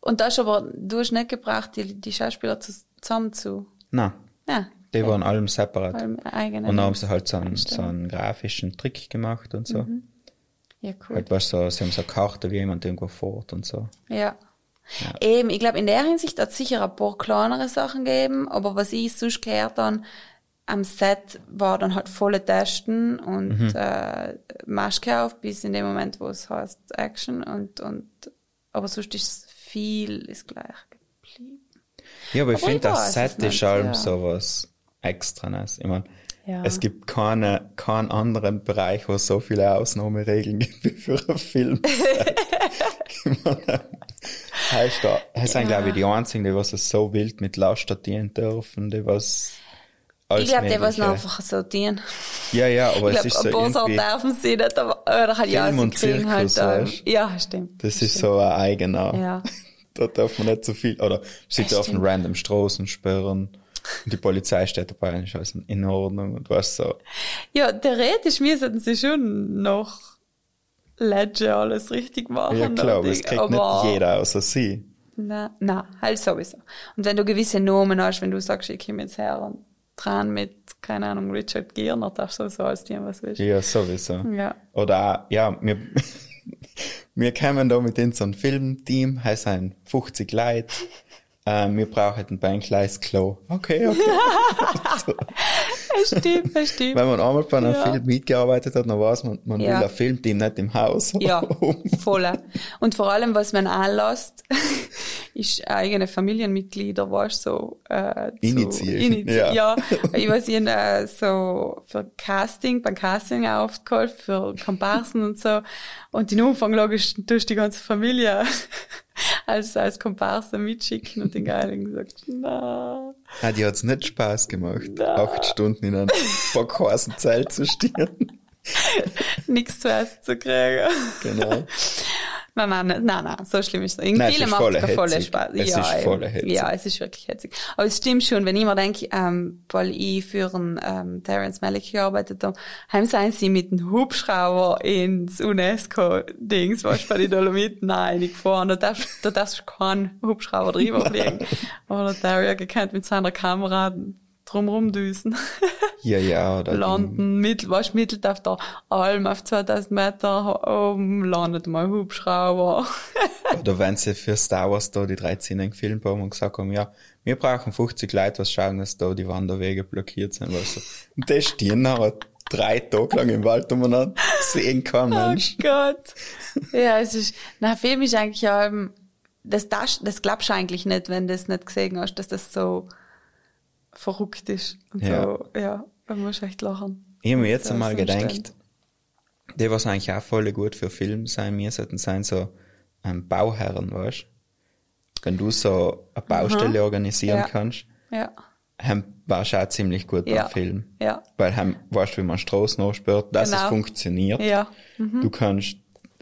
Und da ist aber, du hast nicht gebracht, die, die Schauspieler zusammen zu. Nein. Ja. Die waren allem separat. Allem eigene und dann haben sie halt so einen, so einen grafischen Trick gemacht und so. Mhm. Ja, cool. Halt, weißt du, sie haben so eine Karte, wie jemand irgendwo fährt und so. Ja. Ja. Eben, ich glaube, in der Hinsicht hat es sicher ein paar kleinere Sachen gegeben, aber was ich sonst gehört dann am Set war dann halt volle Testen und mhm. äh, Maske auf, bis in dem Moment, wo es heißt Action und, und aber sonst ist viel ist gleich geblieben. Ja, aber, aber ich finde, das Set ist allem ja. so was Extranes. Ich meine, ja. es gibt keine, keinen anderen Bereich, wo es so viele Ausnahmeregeln <laughs> gibt wie für einen Film. <laughs> ich meine, heißt da, das sind, glaube ich, die einzigen, die was so wild mit Laster dienen dürfen, die was ich glaube, die was einfach so dienen. Ja, ja, aber ich es ist so irgendwie... dürfen sie nicht, aber, oder halt, ja, sie kriegen halt, ähm, ja, stimmt. Das, das ist stimmt. so ein eigener. Ja. <laughs> da darf man nicht so viel, oder sie das dürfen stimmt. random Straßen sperren. <laughs> Die Polizei steht dabei und ist alles in Ordnung und was so. Ja, theoretisch müssen sie schon noch Ledger alles richtig machen. Ja, klar, aber es kriegt aber nicht jeder außer sie. Na, na, halt sowieso. Und wenn du gewisse Nomen hast, wenn du sagst, ich komme jetzt her und dran mit, keine Ahnung, Richard Gere, darfst du so als Team was willst. Ja, sowieso. Ja. Oder auch, ja, wir, <laughs> wir kommen da mit in so ein Filmteam, heißt ein 50 Leute, ähm, wir brauchen ein Beinkleis Klo. Okay, okay. <laughs> stimmt, das stimmt. Wenn man einmal bei einem ja. Film mitgearbeitet hat, dann weiß man, man ja. will ein Filmteam nicht im Haus. Ja, <laughs> voll. Und vor allem, was man anlässt, <laughs> ist eigene Familienmitglieder, weißt so, äh, initiiert. Initi ja. ja. Ich weiß, ich äh, so für Casting, beim Casting aufgeholfen, für Komparsen und so. Und in Umfang logisch durch die ganze Familie <laughs> als, als Komparse mitschicken und den Geilen gesagt, na. Ah, die hat's nicht Spaß gemacht, na. acht Stunden in einem verkorsen <laughs> Zelt zu stehen. Nichts zu essen zu kriegen. Genau. <laughs> Nein, nein, nein, nein, so schlimm ist es. In vielen macht es voll Spaß. Es ja, ist voll hetzig. Ja, es ist wirklich hetzig. Aber es stimmt schon, wenn ich mir denke, ähm, weil ich für einen ähm, Terence Malick gearbeitet habe, haben sie sie mit einem Hubschrauber ins UNESCO-Dings, was bei den Dolomiten reingefahren. Da darfst, da darfst du keinen Hubschrauber drüber fliegen. Aber der Terrier gekannt mit seiner Kamera drumrum düsen. Ja, ja, oder? <laughs> Landen, mittel, was mittelt auf der Alm auf 2000 Meter oben, landet mal Hubschrauber. oder wenn sie für Star Wars da die 13 gefilmt haben und gesagt haben, ja, wir brauchen 50 Leute, was schauen, dass da die Wanderwege blockiert sind, weißt du. Und das stehen nachher drei Tage lang im Wald umeinander, sehen kein oh Mensch. Oh Gott. Ja, es ist, na, Film ist eigentlich ja, das, das, das glaubst du eigentlich nicht, wenn du es nicht gesehen hast, dass das so, verrückt ist. Und ja. so, ja, man muss echt lachen. Ich habe mir jetzt einmal gedacht, die, was eigentlich auch voll gut für Film sein mir sollten sein, so ähm, Bauherren, weißt Wenn du so eine Baustelle Aha. organisieren ja. kannst, ja. Haben, warst du auch ziemlich gut beim ja. Film. Ja. Weil haben, weißt du, wie man Straßen nachspürt, dass genau. es funktioniert. Ja. Mhm. Du kannst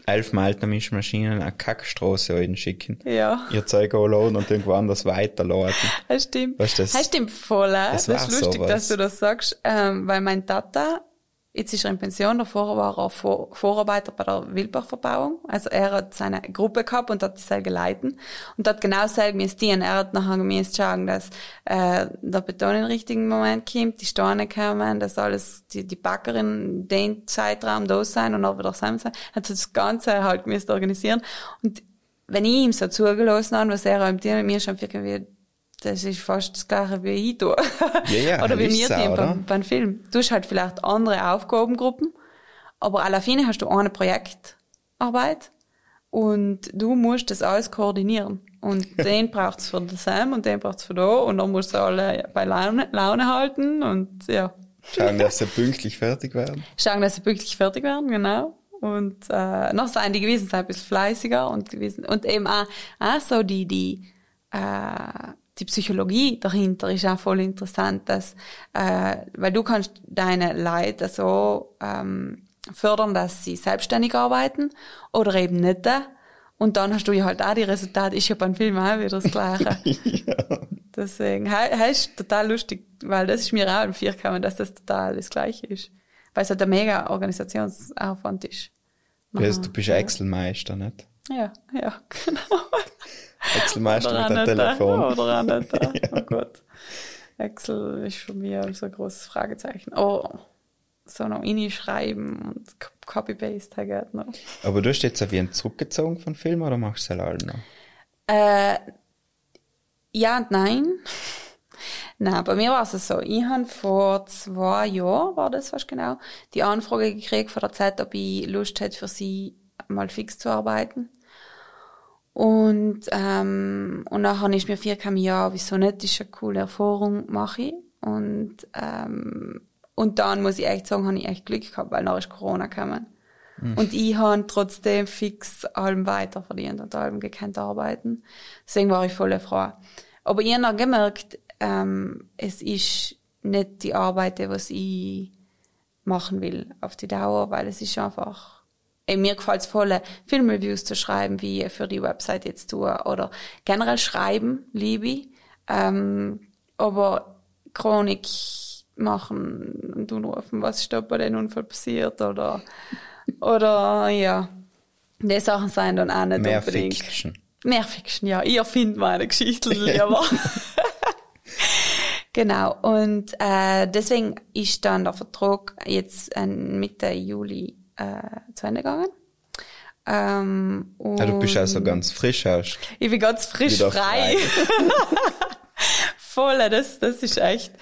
elf Malter Mischmaschinen eine Kackstraße schicken. Ja. Ihr Zeug anladen und irgendwo anders weiterladen. Das stimmt. Weißt, das, das stimmt voll. Das, das ist lustig, sowas. dass du das sagst, ähm, weil mein Tata Jetzt ist er in Pension, davor war er Vor Vorarbeiter bei der Wildbachverbauung. Also er hat seine Gruppe gehabt und hat die selber geleitet. Und hat genau selber müssen dienen. Er hat nachher müssen schauen, dass äh, der Beton im richtigen Moment kommt, die Steine kommen, dass alles, die, die Backerin den Zeitraum da sein und auch wieder zusammen sein. Er hat das Ganze halt müssen organisieren. Und wenn ich ihm so zugelassen habe, was er halt mit mir schon irgendwie das ist fast das gleiche wie ich tue. Ja, ja, <laughs> oder wie wir tun beim, beim Film. Du hast halt vielleicht andere Aufgabengruppen, aber fine hast du eine Projektarbeit und du musst das alles koordinieren. Und <laughs> den braucht es für den Sam und den braucht es für da und dann musst du alle bei Laune, Laune halten und ja. Schauen, dass sie <laughs> pünktlich fertig werden. Schauen, dass sie pünktlich fertig werden, genau. Und äh, noch sein die gewesen sind ein bisschen fleißiger und gewesen und eben auch, auch so die die äh, die Psychologie dahinter ist auch voll interessant, dass äh, weil du kannst deine Leute so ähm, fördern, dass sie selbstständig arbeiten oder eben nicht. Und dann hast du ja halt auch die Resultate. Ist ja beim Film auch wieder das Gleiche. <laughs> ja. Deswegen, he, ist total lustig, weil das ist mir auch im Vier gekommen, dass das total das Gleiche ist. Weil es halt ein mega Organisationsaufwand ist. Aha, du bist ja. Excel-Meister, nicht? Ja, ja, <laughs> genau. Excel-Meister mit dem Telefon. Oder auch <laughs> nicht. ja. Oh Gott. Excel ist für mich so ein großes Fragezeichen. Oh, so noch schreiben und Copy-Paste geht noch. Aber du hast jetzt auf jeden zurückgezogen von Film oder machst du es alleine noch? Äh, ja und nein. Nein, bei mir war es so. Ich habe vor zwei Jahren, war das fast genau, die Anfrage gekriegt von der Zeit, ob ich Lust hätte, für sie mal fix zu arbeiten. Und, ähm, und habe ich mir vier kam, ja, wieso nicht, das ist eine coole Erfahrung, mache ich. Und, ähm, und dann muss ich echt sagen, habe ich echt Glück gehabt, weil nachher ist Corona gekommen. Mhm. Und ich habe trotzdem fix allem weiter verdient und allem gekannt arbeiten. Deswegen war ich voll froh. Aber ich habe gemerkt, ähm, es ist nicht die Arbeit, was ich machen will auf die Dauer, weil es ist einfach, ey, mir gefällt es voll, Filmreviews zu schreiben, wie ich für die Website jetzt tue, oder generell schreiben, liebe ich. Ähm, aber Chronik machen und anrufen, was ist da bei dem Unfall passiert, oder, oder, ja. Die Sachen sind dann auch nicht Mehr unbedingt. Fiction. Mehr Fiction, ja. Ich erfinde meine Geschichten lieber. <laughs> genau. Und äh, deswegen ist dann der Vertrag jetzt äh, Mitte Juli äh, zu Ende gegangen. Ähm, ja, du bist also ganz frisch aus. Ich bin ganz frisch frei. frei. <laughs> Voll, das, das ist echt,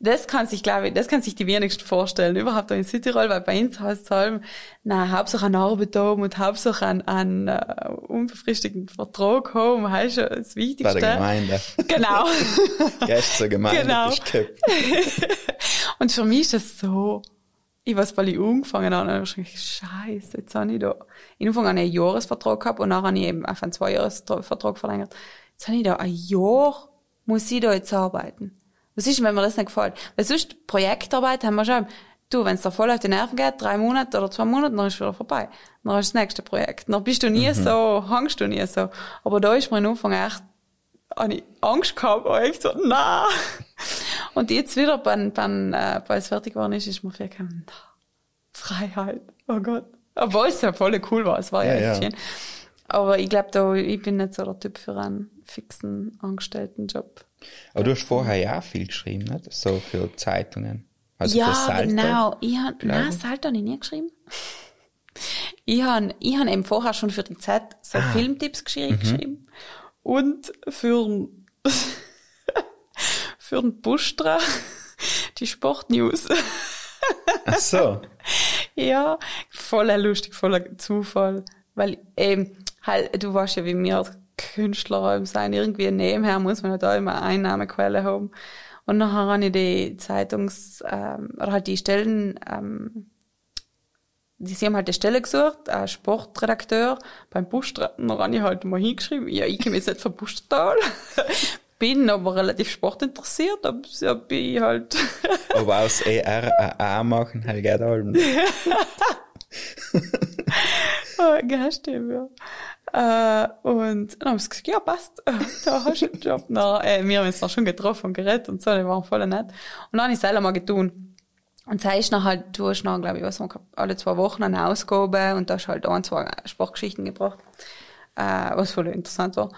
das kann sich, glaube ich, das kann sich die wenigsten vorstellen, überhaupt in Südtirol, weil bei uns heißt es halt, na, Hauptsache an Arbeit haben und Hauptsache an, an uh, unbefristeten Vertrag haben, heißt schon das Wichtigste. Bei der Gemeinde. Genau. <laughs> Gäste zur Gemeinde genau. <laughs> und für mich ist das so, ich weiß, weil ich angefangen habe, dann habe ich scheiße, jetzt habe ich da, in Anfang einen Jahresvertrag gehabt und nachher habe ich eben auf einen Zwei-Jahres-Vertrag verlängert. Jetzt habe ich da ein Jahr muss ich da jetzt arbeiten? Was ist, wenn mir das nicht gefällt? Weil sonst Projektarbeit haben wir schon, du, wenn es dir voll auf die Nerven geht, drei Monate oder zwei Monate, dann ist es wieder vorbei. Dann ist das nächste Projekt. Dann bist du nie mhm. so, hangst du nie so. Aber da ist mir am Anfang echt, habe ich Angst gehabt, aber ich so, na. Und jetzt wieder, wenn, wenn, äh, es fertig geworden ist, ist mir viel gekommen, Freiheit. Oh Gott. Obwohl es ja voll cool war, es war ja, ja echt ja. schön. Aber ich glaube, da, ich bin nicht so der Typ für einen fixen Angestelltenjob. Aber du hast vorher ja auch viel geschrieben, nicht? So für Zeitungen. Also ja, für Salto, genau. Ich hab, nein, Salto habe ich nie geschrieben. Ich habe ich hab eben vorher schon für die Zeit so ah. Filmtipps geschrieben, mhm. Und für, <laughs> für den Bustra die Sportnews. Ach so. <laughs> ja, voller lustig, voller Zufall. Weil ähm, halt, du weißt ja, wie wir Künstler sein, irgendwie nebenher muss man halt da immer Einnahmequelle haben. Und nachher habe ich die Zeitungs, ähm, oder halt die Stellen, ähm, sie haben halt die Stelle gesucht, ein Sportredakteur beim Buschstraten, dann habe ich halt mal hingeschrieben, ja, ich komme jetzt nicht vom Buschtal, <laughs> bin aber relativ sportinteressiert, aber bin ich halt. <laughs> aber aus ERAA machen halt gerne Alben. oh, ja, ja. Äh, und dann haben sie gesagt, ja, passt, <laughs> da hast du einen Job. Na, äh, wir haben uns dann schon getroffen und geredet und so, die waren voll nett. Und dann habe ich selber mal getan. Und das heißt halt, du hast noch, glaube ich, was alle zwei Wochen eine Ausgabe und da hast halt ein, zwei Sportgeschichten gebracht, äh, was voll interessant war.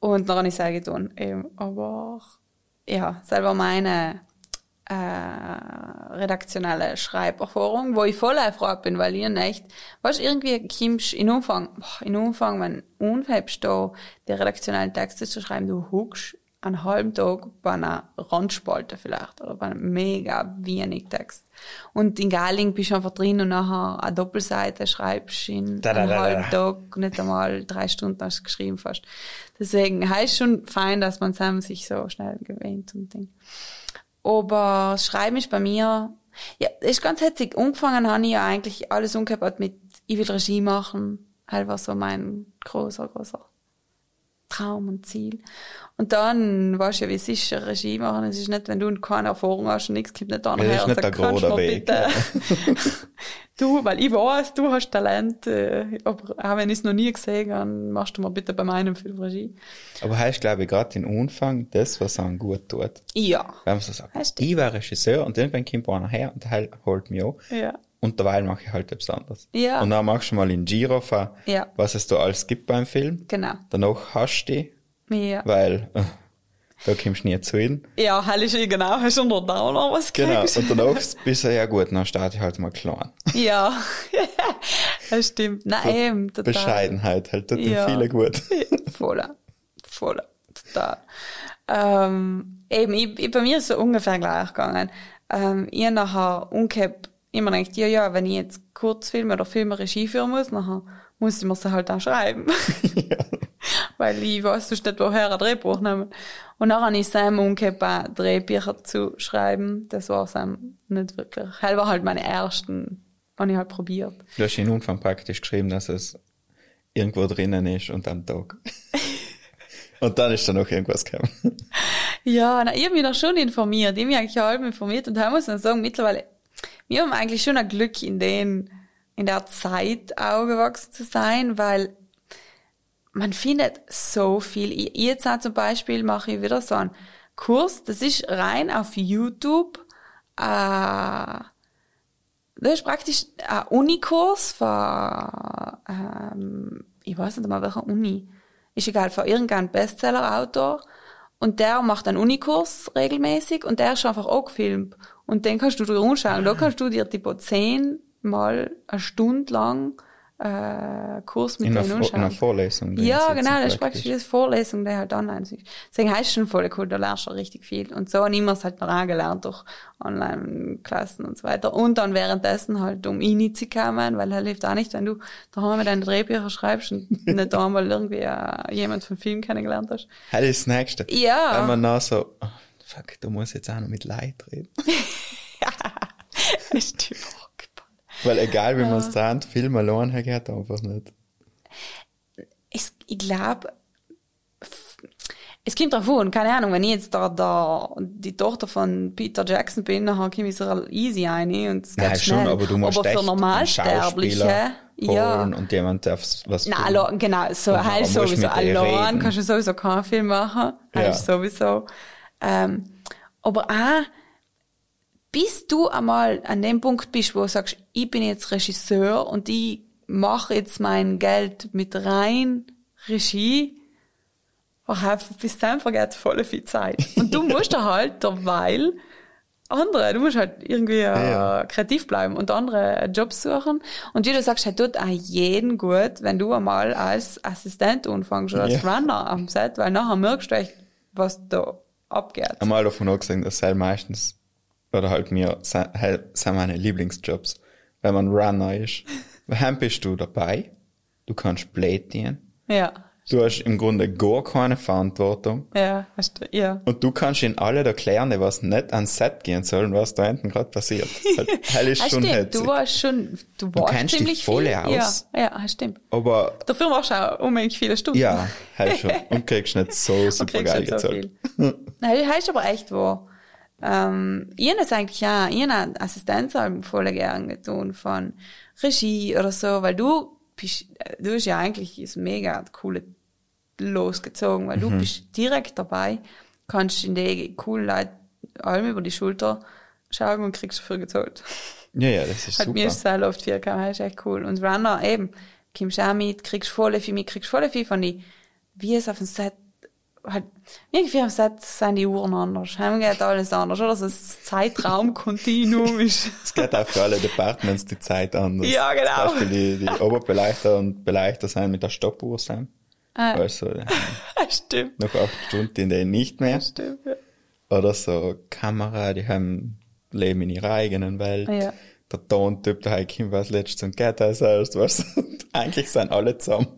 Und dann habe ich selber getan, eben. Aber, ja, selber meine, äh, redaktionelle Schreiberfahrung, wo ich voll erfreut bin, weil ich echt, weißt irgendwie kommst in Umfang, boah, in Umfang, wenn du unfähst, da die redaktionellen Texte zu schreiben, du huckst einen halben Tag bei einer Randspalte vielleicht oder bei einem mega wenig Text. Und in Galing bist du einfach drin und nachher eine Doppelseite schreibst in da, da, einem da, halben Tag, nicht einmal drei Stunden hast du geschrieben fast. Deswegen heißt schon fein, dass man sich so schnell gewöhnt und Ding. Aber Schreiben ist bei mir, Ja, das ist ganz hetzig. Angefangen habe ich ja eigentlich alles umgehabt mit, ich will Regie machen. Halt war so mein großer, großer Traum und Ziel. Und dann weißt du ja, wie es ist, Regie machen. Es ist nicht, wenn du keine Erfahrung hast und nichts gibt nicht an her. Das ist nicht der große Weg. Bitte, <laughs> du, weil ich weiß, du hast Talent, äh, aber auch wenn ich es noch nie gesehen habe, machst du mal bitte bei meinem Film Regie. Aber heißt, glaube ich, gerade den Anfang das, was einem gut tut. Ja. Wenn man so sagt, heißt ich war Regisseur und irgendwann kommt einer her und der holt mich an. Ja. Und derweil mache ich halt etwas anderes. Ja. Und dann machst du mal in Giro, ja. was es da alles gibt beim Film. Genau. Danach hast du die ja. Weil äh, <laughs> da kommst du nie zu hin. Ja, hell ist genau, hast du noch da noch was Genau, und danach bist du ja gut, dann starte ich halt mal klein. Ja, <laughs> das stimmt. Nein, so eben, total. Bescheidenheit halt, tut ja. viele gut. <laughs> voller, voller, total. Ähm, eben, ich, ich, bei mir ist es so ungefähr gleich gegangen. Ähm, ich nachher umgekehrt immer gedacht, ja, ja, wenn ich jetzt Kurzfilme oder Filme Regie führen muss, nachher muss ich mir sie halt auch schreiben. ja. Weil ich weiß nicht, woher ein Drehbuch nehmen. Und dann habe ich Sam umgekehrt, Drehbücher zu schreiben. Das war Sam nicht wirklich. Das war halt meine ersten, habe ich halt probiert. Du hast in Anfang praktisch geschrieben, dass es irgendwo drinnen ist und am Tag. <laughs> und dann ist da noch irgendwas gekommen. Ja, na, ich habe mich da schon informiert. Ich habe mich eigentlich halb informiert und da muss man sagen, mittlerweile, wir haben eigentlich schon ein Glück in den, in der Zeit aufgewachsen zu sein, weil man findet so viel. Ich, jetzt auch zum Beispiel mache ich wieder so einen Kurs, das ist rein auf YouTube, äh, das ist praktisch ein Unikurs von, ähm, ich weiß nicht mal welcher Uni, ist egal, von irgendeinem Bestseller-Autor. Und der macht einen Unikurs regelmäßig und der ist einfach auch gefilmt. Und den kannst du dir anschauen. Da kannst du dir tipo zehnmal eine Stunde lang äh, Kurs mit in denen anschauen. In einer Vorlesung. Ja, genau, das ist praktisch eine Vorlesung, die halt online ist. Deswegen heißt es schon voll cool, da lernst du richtig viel. Und so habe ich es halt noch angelernt durch Online-Klassen und so weiter. Und dann währenddessen halt um INI zu kommen, weil er hilft auch nicht, wenn du daheim mit deinen Drehbücher schreibst und <laughs> nicht einmal irgendwie äh, jemand vom Film kennengelernt hast. Das ist das Nächste. Ja. Wenn man nach so, oh, fuck, du musst jetzt auch noch mit Leid reden. <laughs> ja, das stimmt. Weil egal wie man es sagt, Film allein geht einfach nicht. Ich, ich glaube, es kommt drauf an, keine Ahnung, wenn ich jetzt da, da die Tochter von Peter Jackson bin, dann komme ich so easy rein und es geht Nein, schnell. schon, aber du musst aber für Normalsterbliche, ja. und jemand darf was Nein, allein, genau, so, halt sowieso, allein kannst du sowieso keinen Film machen, halt ja. sowieso, ähm, aber auch, bis du einmal an dem Punkt bist, wo du sagst, ich bin jetzt Regisseur und ich mache jetzt mein Geld mit rein Regie, bis dann vergeht voll viel Zeit. Und du musst da halt derweil andere, du musst halt irgendwie ja, ja. kreativ bleiben und andere Jobs suchen. Und wie du sagst, halt tut auch jeden gut, wenn du einmal als Assistent anfängst oder als ja. Runner am Set, weil nachher merkst du echt, was da abgeht. Einmal davon angesehen, dass halt meistens oder halt mir sind meine Lieblingsjobs, wenn man Runner ist. <laughs> Wann bist du dabei? Du kannst plädieren. Ja. Du hast im Grunde gar keine Verantwortung. Ja, hast du, ja. Und du kannst ihnen alle erklären, was nicht ans Set gehen soll und was da hinten gerade passiert. <laughs> Hell ist schon stimmt, du warst schon, du warst du kennst ziemlich dich voll viel. aus. Ja, ja, stimmt. Aber. Dafür warst du auch unheimlich viele Stunden. Ja, hell schon. Und kriegst nicht so <laughs> super geil gezahlt. So Nein, heißt aber echt wahr. Ähm, ich habe es eigentlich ja, ich habe Assistenzalben voll gern getan von Regie oder so, weil du bist, du bist ja eigentlich ist mega coole losgezogen, weil mhm. du bist direkt dabei, kannst in die coolen Leute allem über die Schulter schauen und kriegst dafür gezahlt. Ja, ja, das ist Hat super. Mir ist sehr oft 4K, das ist echt cool. Und Runner eben, kommst auch mit, kriegst voll viel mit, kriegst voll viel von die, wie es auf dem Set halt, irgendwie am Set sind die Uhren anders. Heim geht alles anders, oder? So das Zeitraumkontinuum ist. <laughs> es geht auch für alle Departments die Zeit anders. Ja, genau. Zum Beispiel die, die <laughs> Oberbeleuchter und Beleuchter sein mit der Stoppuhr sein. Ah. Also, <laughs> äh, Stimmt. Noch acht Stunden in denen nicht mehr. Stimmt, ja. Oder so Kamera, die haben, leben in ihrer eigenen Welt. Ja. Der Tontyp, der hat was letztes und geht als erst, was. Eigentlich sind alle zusammen.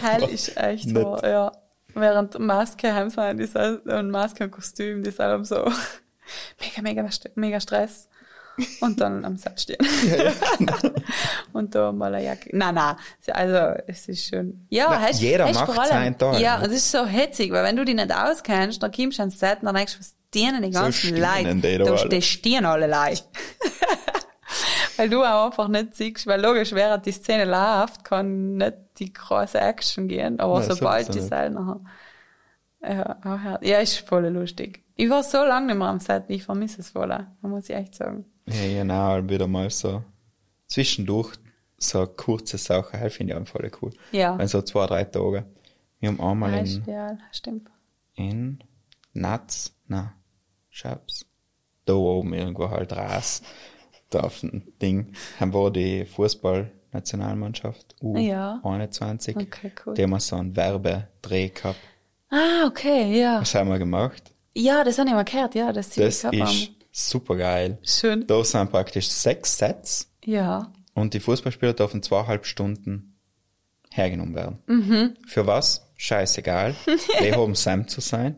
Hell ist echt so, ja. Während Maske haben sie und Maske und Kostüm, die sind so <laughs> mega, mega, mega Stress. und dann am Set stehen. <laughs> Ja, ja, genau. und da mal eine Jacke. Nein, nein, also es ist schon. Ja, Na, hast, jeder hast macht seinen Teil. Ja, und es ist so hetzig, weil wenn du dich nicht auskennst, dann kommst du ans Set und dann denkst du, was dienen die ganzen stehen Leute? die da die stehen alle Leute. <laughs> weil du auch einfach nicht siehst, weil logisch, während die Szene läuft, kann nicht die große Action gehen, aber Nein, sobald die. Seil nachher. Ja, auch ja, ist voll lustig. Ich war so lange nicht mehr am Set, ich vermisse es voll, da muss ich echt sagen. Ja, genau, wieder mal so zwischendurch so kurze Sache, halt finde ich auch voll cool. Ja. Wenn so zwei, drei Tage. Wir haben einmal Ja, in, ja, stimmt. in Natz, na, Schabs, da oben irgendwo halt Ras, da auf dem Ding, haben wir die Fußballnationalmannschaft Ja. U21. Okay, cool. Die haben so einen Werbedreh gehabt. Ah, okay, ja. Was haben wir gemacht? Ja, das habe ich mal gehört, ja, das, Das gehabt ist super geil. Schön. Da sind praktisch sechs Sets Ja. und die Fußballspieler dürfen zweieinhalb Stunden hergenommen werden. Mhm. Für was? Scheißegal. <laughs> Die haben Sam zu sein.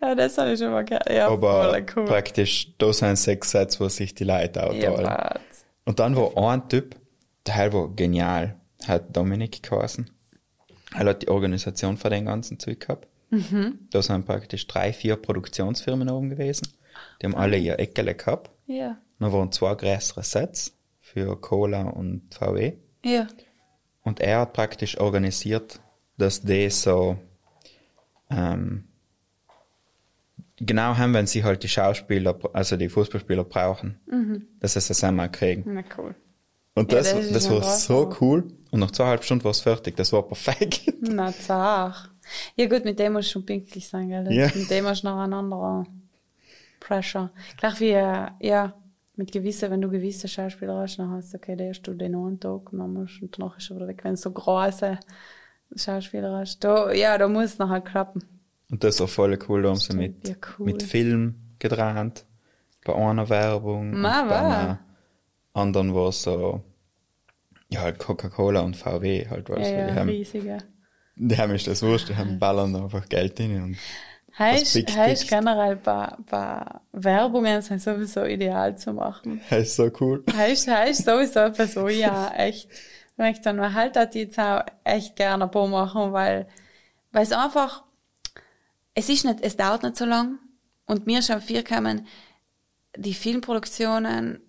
Ja, das habe ich schon mal gehört. Ja, Aber voll cool. praktisch, da sind sechs Sets, wo sich die Leute Ja, aufteilen. was. und dann war ein Typ, der war genial, hat Dominik geheißen. Er hat die Organisation für den ganzen Zeug gehabt. Mhm. Da sind praktisch drei, vier Produktionsfirmen oben gewesen. Die haben alle ihr Eckele gehabt. Ja. Dann waren zwei größere Sets für Cola und VW. Ja. Und er hat praktisch organisiert, dass die so ähm, genau haben, wenn sie halt die Schauspieler, also die Fußballspieler brauchen, dass sie es einmal kriegen. Na cool. Und Ja, das, das ist das schon war so cool. Und nach zweieinhalb Stunden war es fertig. Das war perfekt. <laughs> Na, zach. Ja gut, mit dem musst du schon pünktlich sein, gell? Ja. Mit dem hast du noch einen anderen Pressure. Gleich wie, äh, ja, mit gewissen, wenn du gewisse Schauspieler hast, dann hast du, okay, der hast du den einen Tag und dann musst und danach ist er wieder weg. Wenn du so große Schauspieler hast, da, ja, da muss es nachher klappen. Und das war voll cool. Da haben sie mit, Ja, cool. mit Film gedreht. Bei einer Werbung. Ma, bei einer anderen war so, ja, halt Coca-Cola und VW halt, weißt Ja, du. Die ja, haben, riesige. die haben ist das wurscht, die haben ballern einfach Geld rein und Heißt, heißt generell bei, bei Werbungen sind sowieso ideal zu machen. <laughs> ist so cool. Heißt, heißt sowieso etwas, ich ja echt möchte dann man halt das jetzt auch echt gerne ein machen, weil, weil es einfach, es ist nicht, es dauert nicht so lang und mir schon viel gekommen, die Filmproduktionen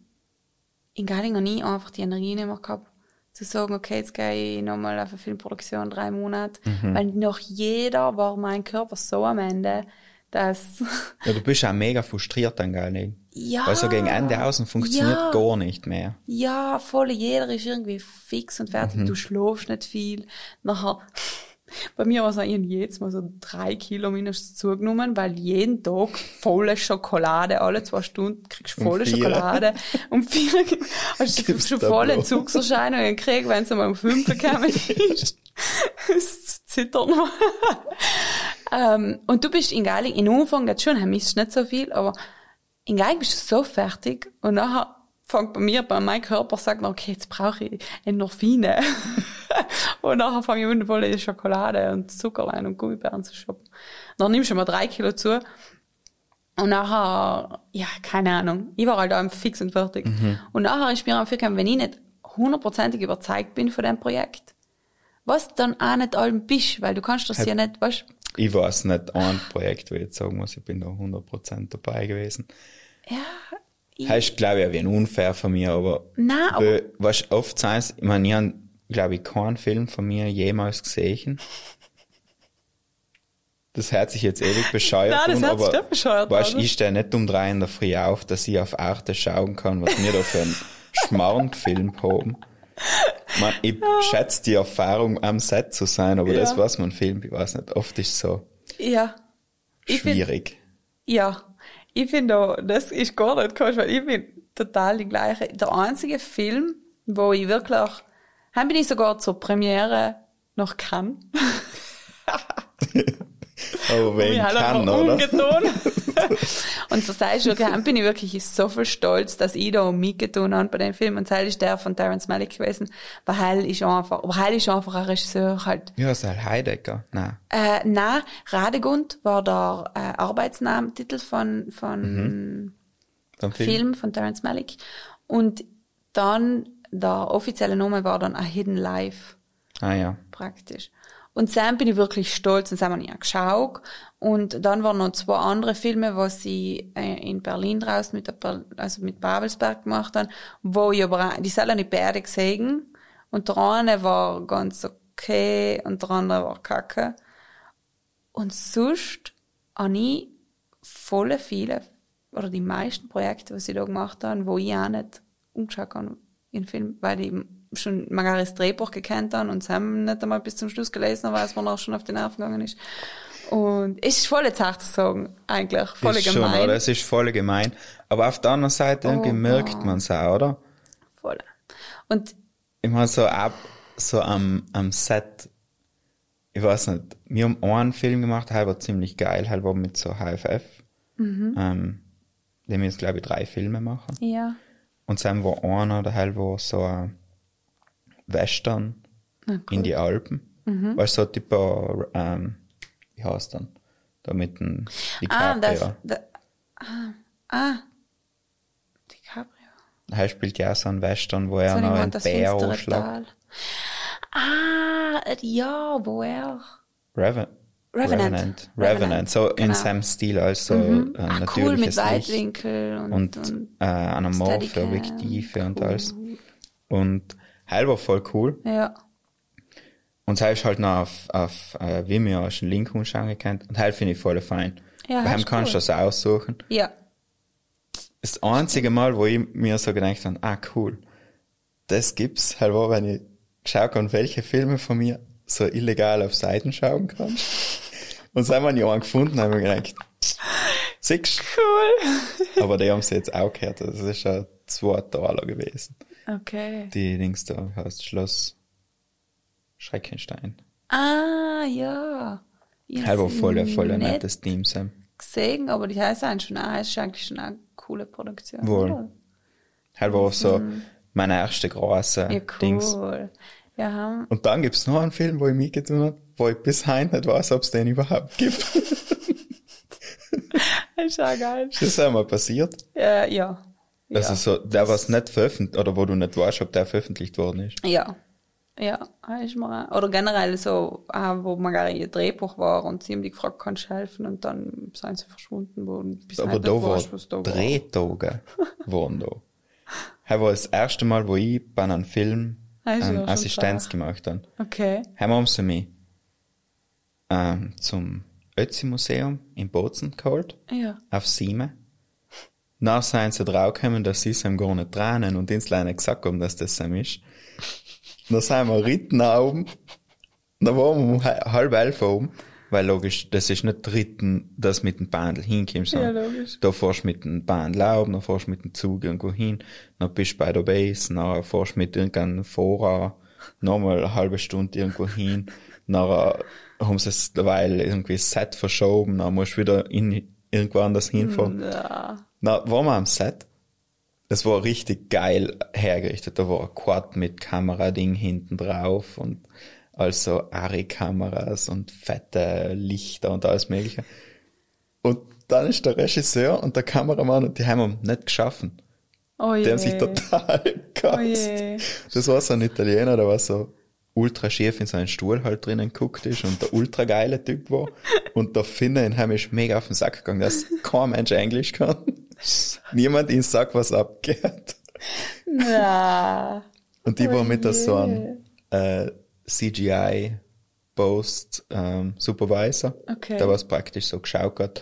in Galing noch nie einfach die Energie nicht mehr gehabt, zu sagen, okay, jetzt gehe ich nochmal auf eine Filmproduktion drei Monate, weil noch jeder war mein Körper so am Ende, dass, <laughs> Ja, du bist auch mega frustriert dann, gell? ja. Weil so gegen Ende außen funktioniert Ja. gar nicht mehr. Ja, voll, jeder ist irgendwie fix und fertig, du schläfst nicht viel. Nachher, bei mir war es auch jetzt mal so drei Kilo minus zugenommen, weil jeden Tag volle Schokolade, alle zwei Stunden kriegst du Um volle vier. Schokolade. Um vier hast du Gibt's schon volle? Zugserscheinungen gekriegt, wenn es mal um fünf gekommen ist. <laughs> Das zittern. ähm, und du bist in Galing, in Umfang, das schon, misst nicht so viel, aber in Galing bist du so fertig und nachher fängt bei mir, bei meinem Körper sagt, noch, okay, jetzt brauche ich Endorphine. <laughs> und nachher fange ich an, voll Schokolade und Zuckerlein und Gummibären zu shoppen. Dann nimmst du mal drei Kilo zu. Und nachher, ja, keine Ahnung. Ich war halt auch fix und fertig. Und nachher ist mir auch gekommen, wenn ich nicht hundertprozentig überzeugt bin von dem Projekt, was dann auch nicht allem bist, weil du kannst das ja nicht, weißt, Ich weiß nicht, ein Projekt, wo ich jetzt sagen muss, ich bin da 100% dabei gewesen. ja, ich, Heißt, glaube ich, auch wie ein unfair von mir, aber, Nein, aber- weißt, oft sein ich meine, ich habe, glaube ich, keinen Film von mir jemals gesehen. Das hört sich jetzt ewig bescheuert Nein, das an, hört sich aber, bescheuert weißt, an. ich stehe nicht um drei in der Früh auf, dass ich auf Arte schauen kann, was wir da für einen <laughs> Schmarrnfilm haben. Man, ich schätze die Erfahrung am Set zu sein, aber Ja. das, was man filmt, ich weiß nicht, oft ist so ja. Ich find- schwierig. Ja, ich finde, das ist gar nicht komisch, weil ich bin total die gleiche. Der einzige Film, wo ich wirklich, haben bin ich sogar zur Premiere noch kann. <laughs> Aber kann, einfach oder? <laughs> und so sei ich wirklich, dann bin ich wirklich so viel stolz, dass ich da mitgetan habe bei dem Film. Und das ist der von Terrence Malick gewesen. Weil Heil ist einfach, aber Heil ist einfach ein Regisseur halt. Ja, ist halt Heidecker. Nein. Äh, na, Radegund war der äh, Arbeitsnamentitel von, von Mhm. Film. Film von Terence Malick. Und dann, der offizielle Name war dann A Hidden Life Ah ja. praktisch. Und dann bin ich wirklich stolz, und dann haben wir ja geschaut. Und dann waren noch zwei andere Filme, was sie äh, in Berlin draußen mit der, also mit Babelsberg gemacht haben, wo ich aber, auch- die sollen nicht beide gesehen. Und der eine war ganz okay und der andere war kacke. Und sonst habe ich voll viele, oder die meisten Projekte, was sie da gemacht haben, wo ich auch nicht umgeschaut habe in Film, weil ich schon das Drehbuch gekannt habe und Sam nicht einmal bis zum Schluss gelesen weil es mir auch schon auf die Nerven gegangen ist. Und es ist voll jetzt hart zu sagen, eigentlich. Voll ist gemein. Schon, oder? Es ist voll gemein. Aber auf der anderen Seite Oh, merkt man es auch, oder? Voll. Und Ich meine, so ab, so am, am Set, ich weiß nicht, wir haben einen Film gemacht, war ziemlich geil, war mit so HFF. Mhm. Ähm, dem jetzt, glaube ich, drei Filme machen. ja, Und dann war einer, der halt war so ein Western cool. in die Alpen. Mhm. So typ, ähm, wie heißt dann? Da mit dem ah, DiCaprio. das, da, ah, ah, DiCaprio. Er spielt ja auch so einen Western, wo er So noch einen Bär anschlägt. Ah, ja, wo er. Reven Revenant. Revenant. Revenant. So in genau. seinem Stil, also Mhm. äh, ah, cool, mit Licht Weitwinkel und, und, und, äh, anamorphe Steadicam. Objektive und Cool. alles. Und heil war voll cool. ja. Und heil ist halt noch auf, auf äh, Vimeo, hast einen Link anschauen gekannt. Und heil finde ich voll fein. Ja, Bei ihm kannst du cool. das aussuchen. Ja. Das einzige Mal, wo ich mir so gedacht habe, ah cool, das gibt's, halt war, wenn ich geschaut habe, welche Filme von mir so illegal auf Seiten schauen kann. Und haben wir einen gefunden, haben wir gedacht, siehst Cool. Aber die haben sie jetzt auch gehört, das ist ja zwei Dollar gewesen. Okay. Die Dings da heißt Schloss Schreckenstein. Ah, ja. Ich Halber voll, voll ein nettes Team sein. gesehen, aber die heißt eigentlich schon, auch, ist eigentlich schon eine coole Produktion. Wohl. oder? Halt war so meine erste große Mhm. Ja, Dings. cool. Ja, haben, Und dann gibt's noch einen Film, wo ich mitgetan habe, wo ich bis heute nicht weiß, ob es den überhaupt gibt. <laughs> ist auch geil. Ist das einmal passiert? Ja, ja. Also ja. so, der was nicht veröffentlicht, oder wo du nicht weißt, ob der veröffentlicht worden ist. Ja. Ja, ist mir. Oder generell so, auch, wo man gar ihr Drehbuch war und sie haben die gefragt, kannst du helfen? Und dann sind sie verschwunden worden. Bis Aber da war. Drehtage waren da. Das <laughs> war das erste Mal, wo ich bei einem Film Ah, ja ähm, Assistenz gemacht habe. Okay. Haben haben sie mich ähm, zum Ötzi-Museum in Bozen geholt, Ja. auf Sieme. Nach seien sie draufgekommen, dass sie ihm gar nicht trainen und ins Leine gesagt haben, dass das ihm ist. Dann sind wir ritten oben. Dann waren wir um halb elf oben. Weil logisch, das ist nicht dritten, dass mit dem Bandel hinkommst, Ja, sondern logisch. da fährst du mit dem Bandel oben, dann fährst du mit dem Zug irgendwo hin, dann bist du bei der Base, dann fährst du mit irgendeinem Fahrer nochmal eine halbe Stunde irgendwo hin, dann haben sie es derweil irgendwie Set verschoben, dann musst du wieder in, irgendwo anders hinfahren. Ja. Na, waren wir am Set. Das war richtig geil hergerichtet. Da war ein Quad mit Kamerading hinten drauf und also Ari-Kameras und fette Lichter und alles mögliche. Und dann ist der Regisseur und der Kameramann und die haben ihn nicht geschaffen. Oh. Die haben sich total Oh gehasst. je. Das war so ein Italiener, der war so ultra schief in seinen Stuhl halt drinnen geguckt ist und der ultra geile Typ war. Und der Finne in ihm ist mega auf den Sack gegangen, dass kein Mensch Englisch kann. Niemand ihn sagt, was abgeht. Na. Und die Oh war mit je. so einem äh, CGI Post ähm, Supervisor, Okay. der was praktisch so geschaut hat,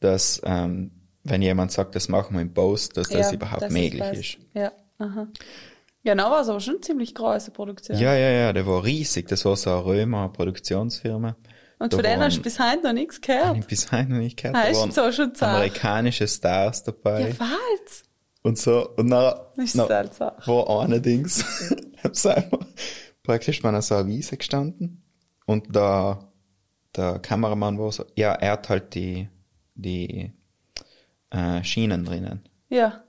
dass ähm, wenn jemand sagt, das machen wir im Post, dass das Ja, überhaupt das möglich passt. ist. Ja, aha. Ja, na, war es aber schon eine ziemlich große Produktion. Ja, ja, ja, der war riesig. Das war so eine Römer Produktionsfirma. Und Da von denen hast du bis heute noch nichts gehört. ich bis heute noch nicht gehört. Ah, Da waren so schon zart. amerikanische Stars dabei. Ja, was? und so. Und dann, Ist dann seltsam. war eine Dings, <laughs> praktisch bei so einer Wiese gestanden. Und da, der Kameramann war so, ja, er hat halt die, die, äh, Schienen drinnen. Ja.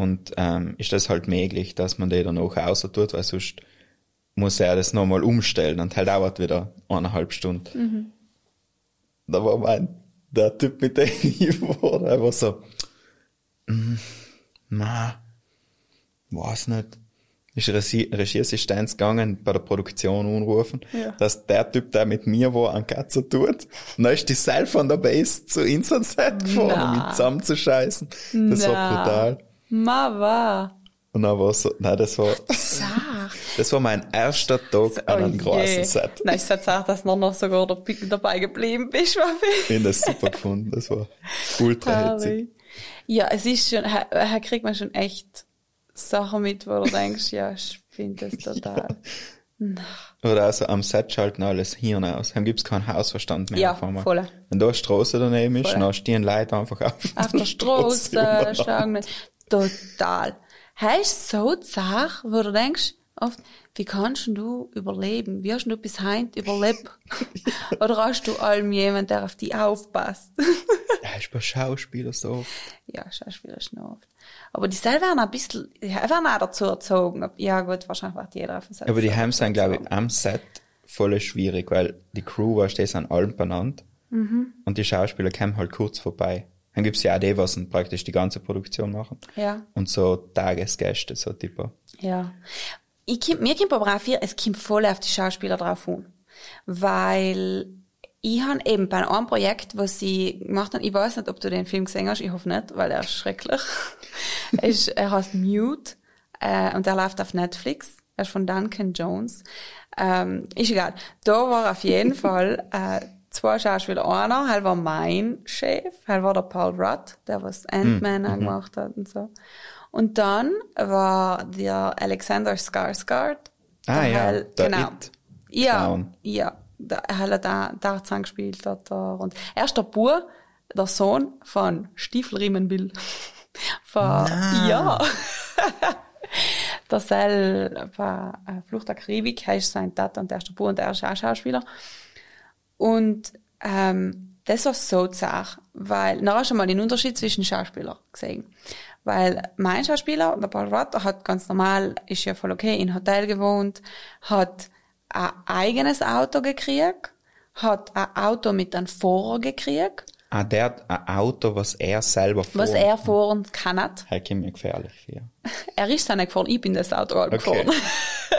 Und ähm, ist das halt möglich, dass man die dann auch außer tut, weil sonst muss er das nochmal umstellen und halt dauert wieder eineinhalb Stunden. Da war mein, der Typ, mit dem ich war, der war so, Na, weiß nicht. Ist Regie Regieassistenz gegangen, bei der Produktion anrufen, Ja. dass der Typ, der mit mir war, an Katze tut. Und dann ist die Seil von der Base zu Insert gefahren, um mich zusammenzuscheißen. Das war Na. brutal. Ma war. Und dann war so, nein, das war, <laughs> das war mein erster Tag an einem großen Oh je. Set. Nein, ich sag auch, dass du noch sogar der dabei geblieben bist, Waffi. Ich habe das super gefunden. Das war ultra hitzig. Ja, es ist schon, her kriegt man schon echt Sachen mit, wo du denkst, ja, ich finde das <laughs> total. Oder also am Set schalten alles Hirn aus. Dann gibt's keinen Hausverstand mehr. Ja, voll. Wenn da eine Straße daneben ist, Voll. dann stehen Leute einfach auf. Auf der <laughs> Straße, umeinander. schauen wir. Total. Hast so Sache, wo du denkst, oft, wie kannst du überleben? Wie hast du bis heute überlebt? <laughs> Oder hast du allem jemand, der auf dich aufpasst? Ja, ist bei Schauspielern so. ja, Schauspieler ist noch oft. Aber die selber werden ein bisschen, die werden auch dazu erzogen. Ja, gut, wahrscheinlich wird jeder auf dem Set Aber die haben sind, glaube ich, am Set voll schwierig, weil die Crew, du, die sind allem benannt. Mhm. Und die Schauspieler kommen halt kurz vorbei. Dann gibt's ja auch die, was praktisch die ganze Produktion machen. Ja. Und so Tagesgäste, so typer. Ja. Ich, komm- mir kommt aber auch viel, es kommt voll auf die Schauspieler drauf an. Weil ich habe eben bei einem Projekt, was sie gemacht haben, ich weiß nicht, ob du den Film gesehen hast, ich hoffe nicht, weil er ist schrecklich. <laughs> er, ist, er heißt Mute äh, und er läuft auf Netflix. Er ist von Duncan Jones. Ähm, ist egal. Da war auf jeden <laughs> Fall äh, zwei Schauspieler. Einer, er war mein Chef, er war der Paul Rudd, der was Ant-Man auch gemacht hat und so. Und dann war der Alexander Skarsgård. Ah, ja, Hell- der genau. It. Ja, Clown. ja. Der er hat da Tarzan gespielt hat er. Und er ist der Bub, der Sohn von Stiefelriemen Bill. <laughs> Von, ja. <laughs> der Sel bei äh, Flucht der Karibik, ist sein Tat und der ist der Bub und er ist auch Schauspieler. Und ähm, das war so zart, weil, na hast du mal den Unterschied zwischen Schauspielern gesehen. Weil mein Schauspieler, der Paul der hat ganz normal, ist ja voll okay, in Hotel gewohnt, hat ein eigenes Auto gekriegt, hat ein Auto mit einem Fahrer gekriegt, Ah, der hat ein Auto, was er selber fährt. was er fahren kann. Hey, kommt mir gefährlich vor. <laughs> Er ist dann nicht gefahren, ich bin das Auto Okay. gefahren.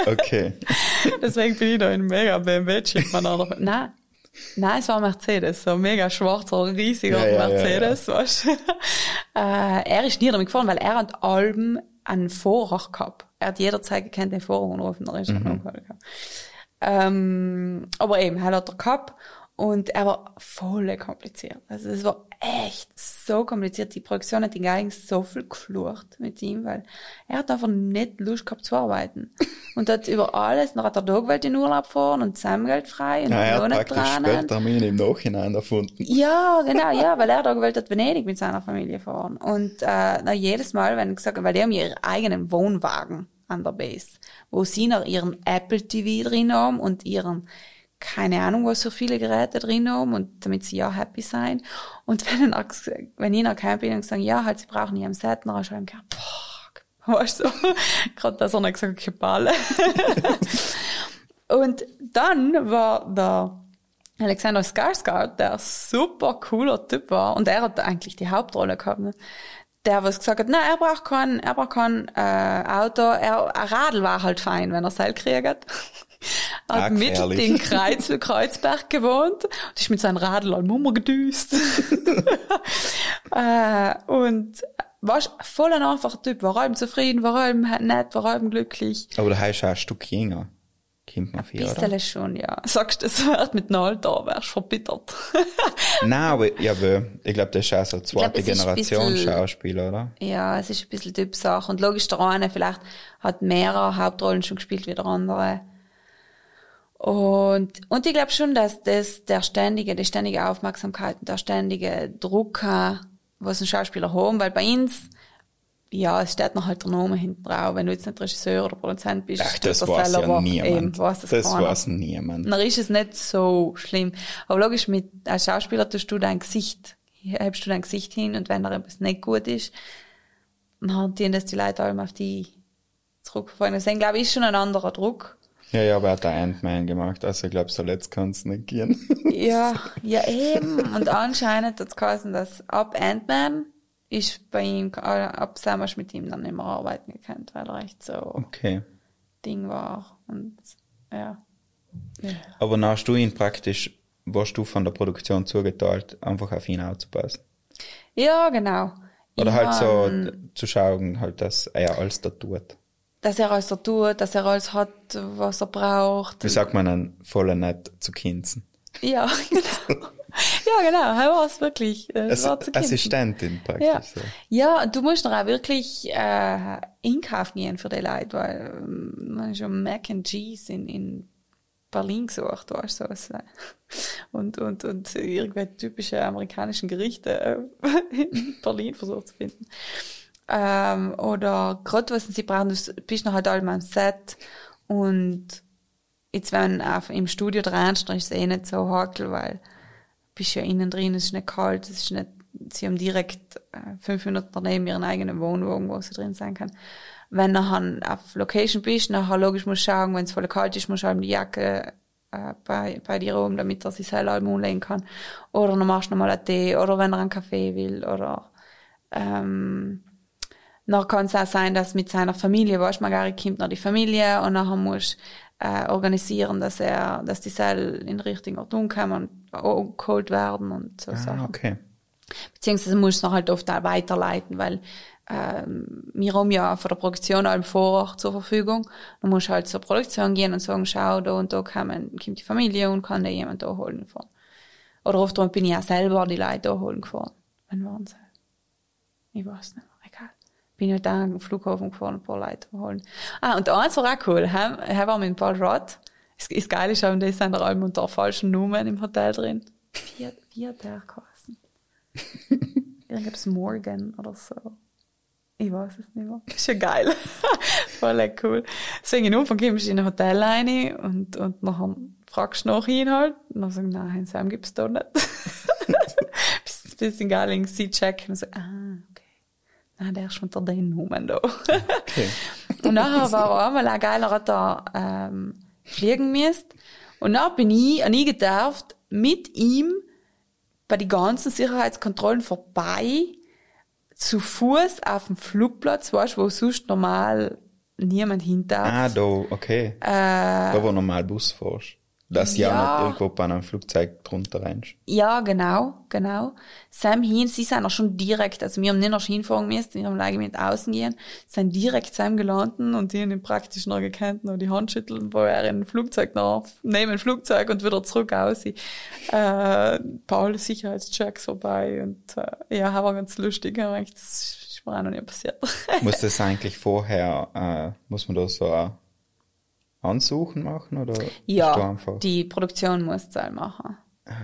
Okay. <laughs> Deswegen bin ich da in mega BMW-Chip. Nein. Nein, es war ein Mercedes, so ein mega schwarzer, riesiger Ja, ja, ja, Mercedes, weißt du. <laughs> äh, er ist nie damit gefahren, weil er hat Alben einen Fahrer gehabt. Er hat jederzeit gekannt, den Fahrer anrufen, er ist mhm. gehabt. Ähm, aber eben, er hat er gehabt und er war voll kompliziert. Also es war echt so kompliziert. Die Produktion hat ihn eigentlich so viel geflucht mit ihm, weil er hat einfach nicht Lust gehabt zu arbeiten. <laughs> Und hat über alles, dann hat er da gewollt in Urlaub fahren und Zusammengeld frei und Ja, er hat noch praktisch dran. später ihn im Nachhinein erfunden. Ja, genau, ja, weil er da gewollt hat, Venedig mit seiner Familie fahren. Und äh, na, jedes Mal, wenn ich gesagt weil die haben ihren eigenen Wohnwagen an der Base, wo sie noch ihren Apple TV drin haben und ihren keine Ahnung, was für viele Geräte drin haben und damit sie ja happy sein. Und wenn, er, ges- wenn ich nach Camping und gesagt ja, halt, sie brauchen am Set, dann <laughs> ich gesagt, boah, weißt du, gerade dass er nicht gesagt hat, Balle. <laughs> Und dann war der Alexander Skarsgård, der super cooler Typ war, und er hat eigentlich die Hauptrolle gehabt, ne? der was gesagt hat, na, er braucht kein, er braucht kein äh, Auto, er, ein Radl war halt fein, wenn er Seil kriegt. <laughs> Ah, hat mit in Kreuz, Kreuzberg gewohnt und ist mit seinem Radl an Mummer gedüst. <laughs> äh, und war voll ein einfacher Typ, war allem zufrieden, war allem nett, war allem glücklich. Aber da heißt auch ein Stück jünger. Kommt man viel? Bisschen schon, ja. Sagst du, es wird mit einem Alter, wärst verbittert. <laughs> Nein, aber, ja, ich glaube, das ist auch so zweite ein Generation bisschen- Schauspieler, oder? ja, es ist ein bisschen Typsache. Und logisch, der eine vielleicht hat mehrere Hauptrollen schon gespielt wie der andere. Und, und ich glaube schon, dass das der ständige, die ständige Aufmerksamkeit und der ständige Druck, äh, was ein Schauspieler haben, weil bei uns, ja, es steht noch halt der Name hinten drauf. Wenn du jetzt nicht Regisseur oder Produzent bist, Ach, das weiß ja niemand. Eben, weiß das das weiß niemand. Dann ist es nicht so schlimm. Aber logisch, mit, als Schauspieler tust du dein Gesicht, hebst du dein Gesicht hin und wenn da etwas nicht gut ist, dann hantieren das die Leute allem auf die zurückverfolgen. Deswegen glaube ich, ist schon ein anderer Druck. Ja, ja, aber er hat der Ant-Man gemacht, also ich glaube, so letzt kann es nicht gehen. <laughs> Ja, ja eben. Und anscheinend hat es geheißen, dass ab Ant-Man ist bei ihm, ab Sam mit ihm dann mehr arbeiten gekannt, weil er echt so Okay. Ding war. Und ja. ja. Aber hast du ihn praktisch, warst du von der Produktion zugeteilt, einfach auf ihn aufzupassen? Ja, genau. Oder Ich halt so zu schauen, halt, dass er alles da tut. Dass er alles so tut, dass er alles hat, was er braucht. Wie sagt man dann voll nett zu Kinzen? Ja, <laughs> genau. ja, genau. Er war es wirklich. Ass war zu. Assistentin praktisch. Ja. So. Ja, du musst dann auch wirklich äh, einkaufen gehen für die Leute, weil ähm, man ja Mac and Cheese in, in Berlin gesucht, weißt du, so. äh, Und, und, und irgendwelche typische amerikanischen Gerichte äh, <laughs> in Berlin versucht zu finden. Ähm, oder gerade was sie brauchen, du bist noch halt allem am Set und jetzt wenn auf, im Studio dran ist es eh nicht so hakel, weil du bist ja innen drin, es ist nicht kalt, es ist nicht, sie haben direkt äh, fünf Minuten daneben ihren eigenen Wohnwagen, wo sie drin sein kann. Wenn du dann auf Location bist, nachher logisch musst du schauen, wenn es voll kalt ist, musst du halt die Jacke äh, bei, bei dir oben, damit er sich selber umlegen kann. Oder dann machst du nochmal einen Tee, oder wenn er einen Kaffee will, oder ähm, dann kann es auch sein, dass mit seiner Familie, weißt man gar kommt noch die Familie und nachher muss äh, organisieren, dass er, dass die Seil in den richtigen Ort umkommen und geholt werden und so Ah, Sachen. okay. Beziehungsweise muss es noch halt oft auch weiterleiten, weil ähm, wir haben ja von der Produktion allem vor Ort zur Verfügung. Musst du halt zur Produktion gehen und sagen, schau, da und da kommen, kommt die Familie und kann da jemand da holen fahren. Oder oft bin ich auch selber die Leute da holen gefahren. Waren sie? Ich weiß nicht. Bin halt da am Flughafen gefahren, ein paar Leute holen. Ah, und eins war auch cool, he war mit Paul Rott. Das, das Geile ist, auch, die sind da allem unter falschen Nummern im Hotel drin. Wie, wie hat der geheißen? Irgendwas <laughs> Morgan oder so. Ich weiß es nicht mehr. Ist ja geil. <laughs> Voll cool. Deswegen am Anfang kommst du in ein Hotel rein und, und nachher fragst du nach ihn halt. Und dann sagst du, nein, Sam gibt's da nicht. <laughs> Bis, bisschen geil in sie checken und so, ah, Nein, der ist unter den Nummern da. okay. Und nachher war er einmal ein geiler, hat ähm, fliegen müssen. Und dann bin ich an ihn gedarft, mit ihm bei die ganzen Sicherheitskontrollen vorbei, zu Fuß auf dem Flugplatz, weißt wo sonst normal niemand hinter. Ah, da, okay. da, wo normal Bus fährst. Dass ja, ja. nicht irgendwo bei einem Flugzeug drunter rennst. Ja, genau, genau. Sam hin, sie sind auch schon direkt, also wir haben nicht noch hinfahren müssen, wir haben gleich mit außen gehen, sind direkt Sam gelandet und die haben ihn praktisch noch gekannt, noch die Hand schütteln, wo er in ein Flugzeug nach, neben ein Flugzeug und wieder zurück aus. Äh, Paul Sicherheitschecks vorbei und äh, ja, war ganz lustig, aber echt, das ist mir auch noch nie passiert. muss <laughs> das eigentlich vorher, äh, muss man da so Ansuchen machen oder Ja, einfach? die Produktion muss es halt machen.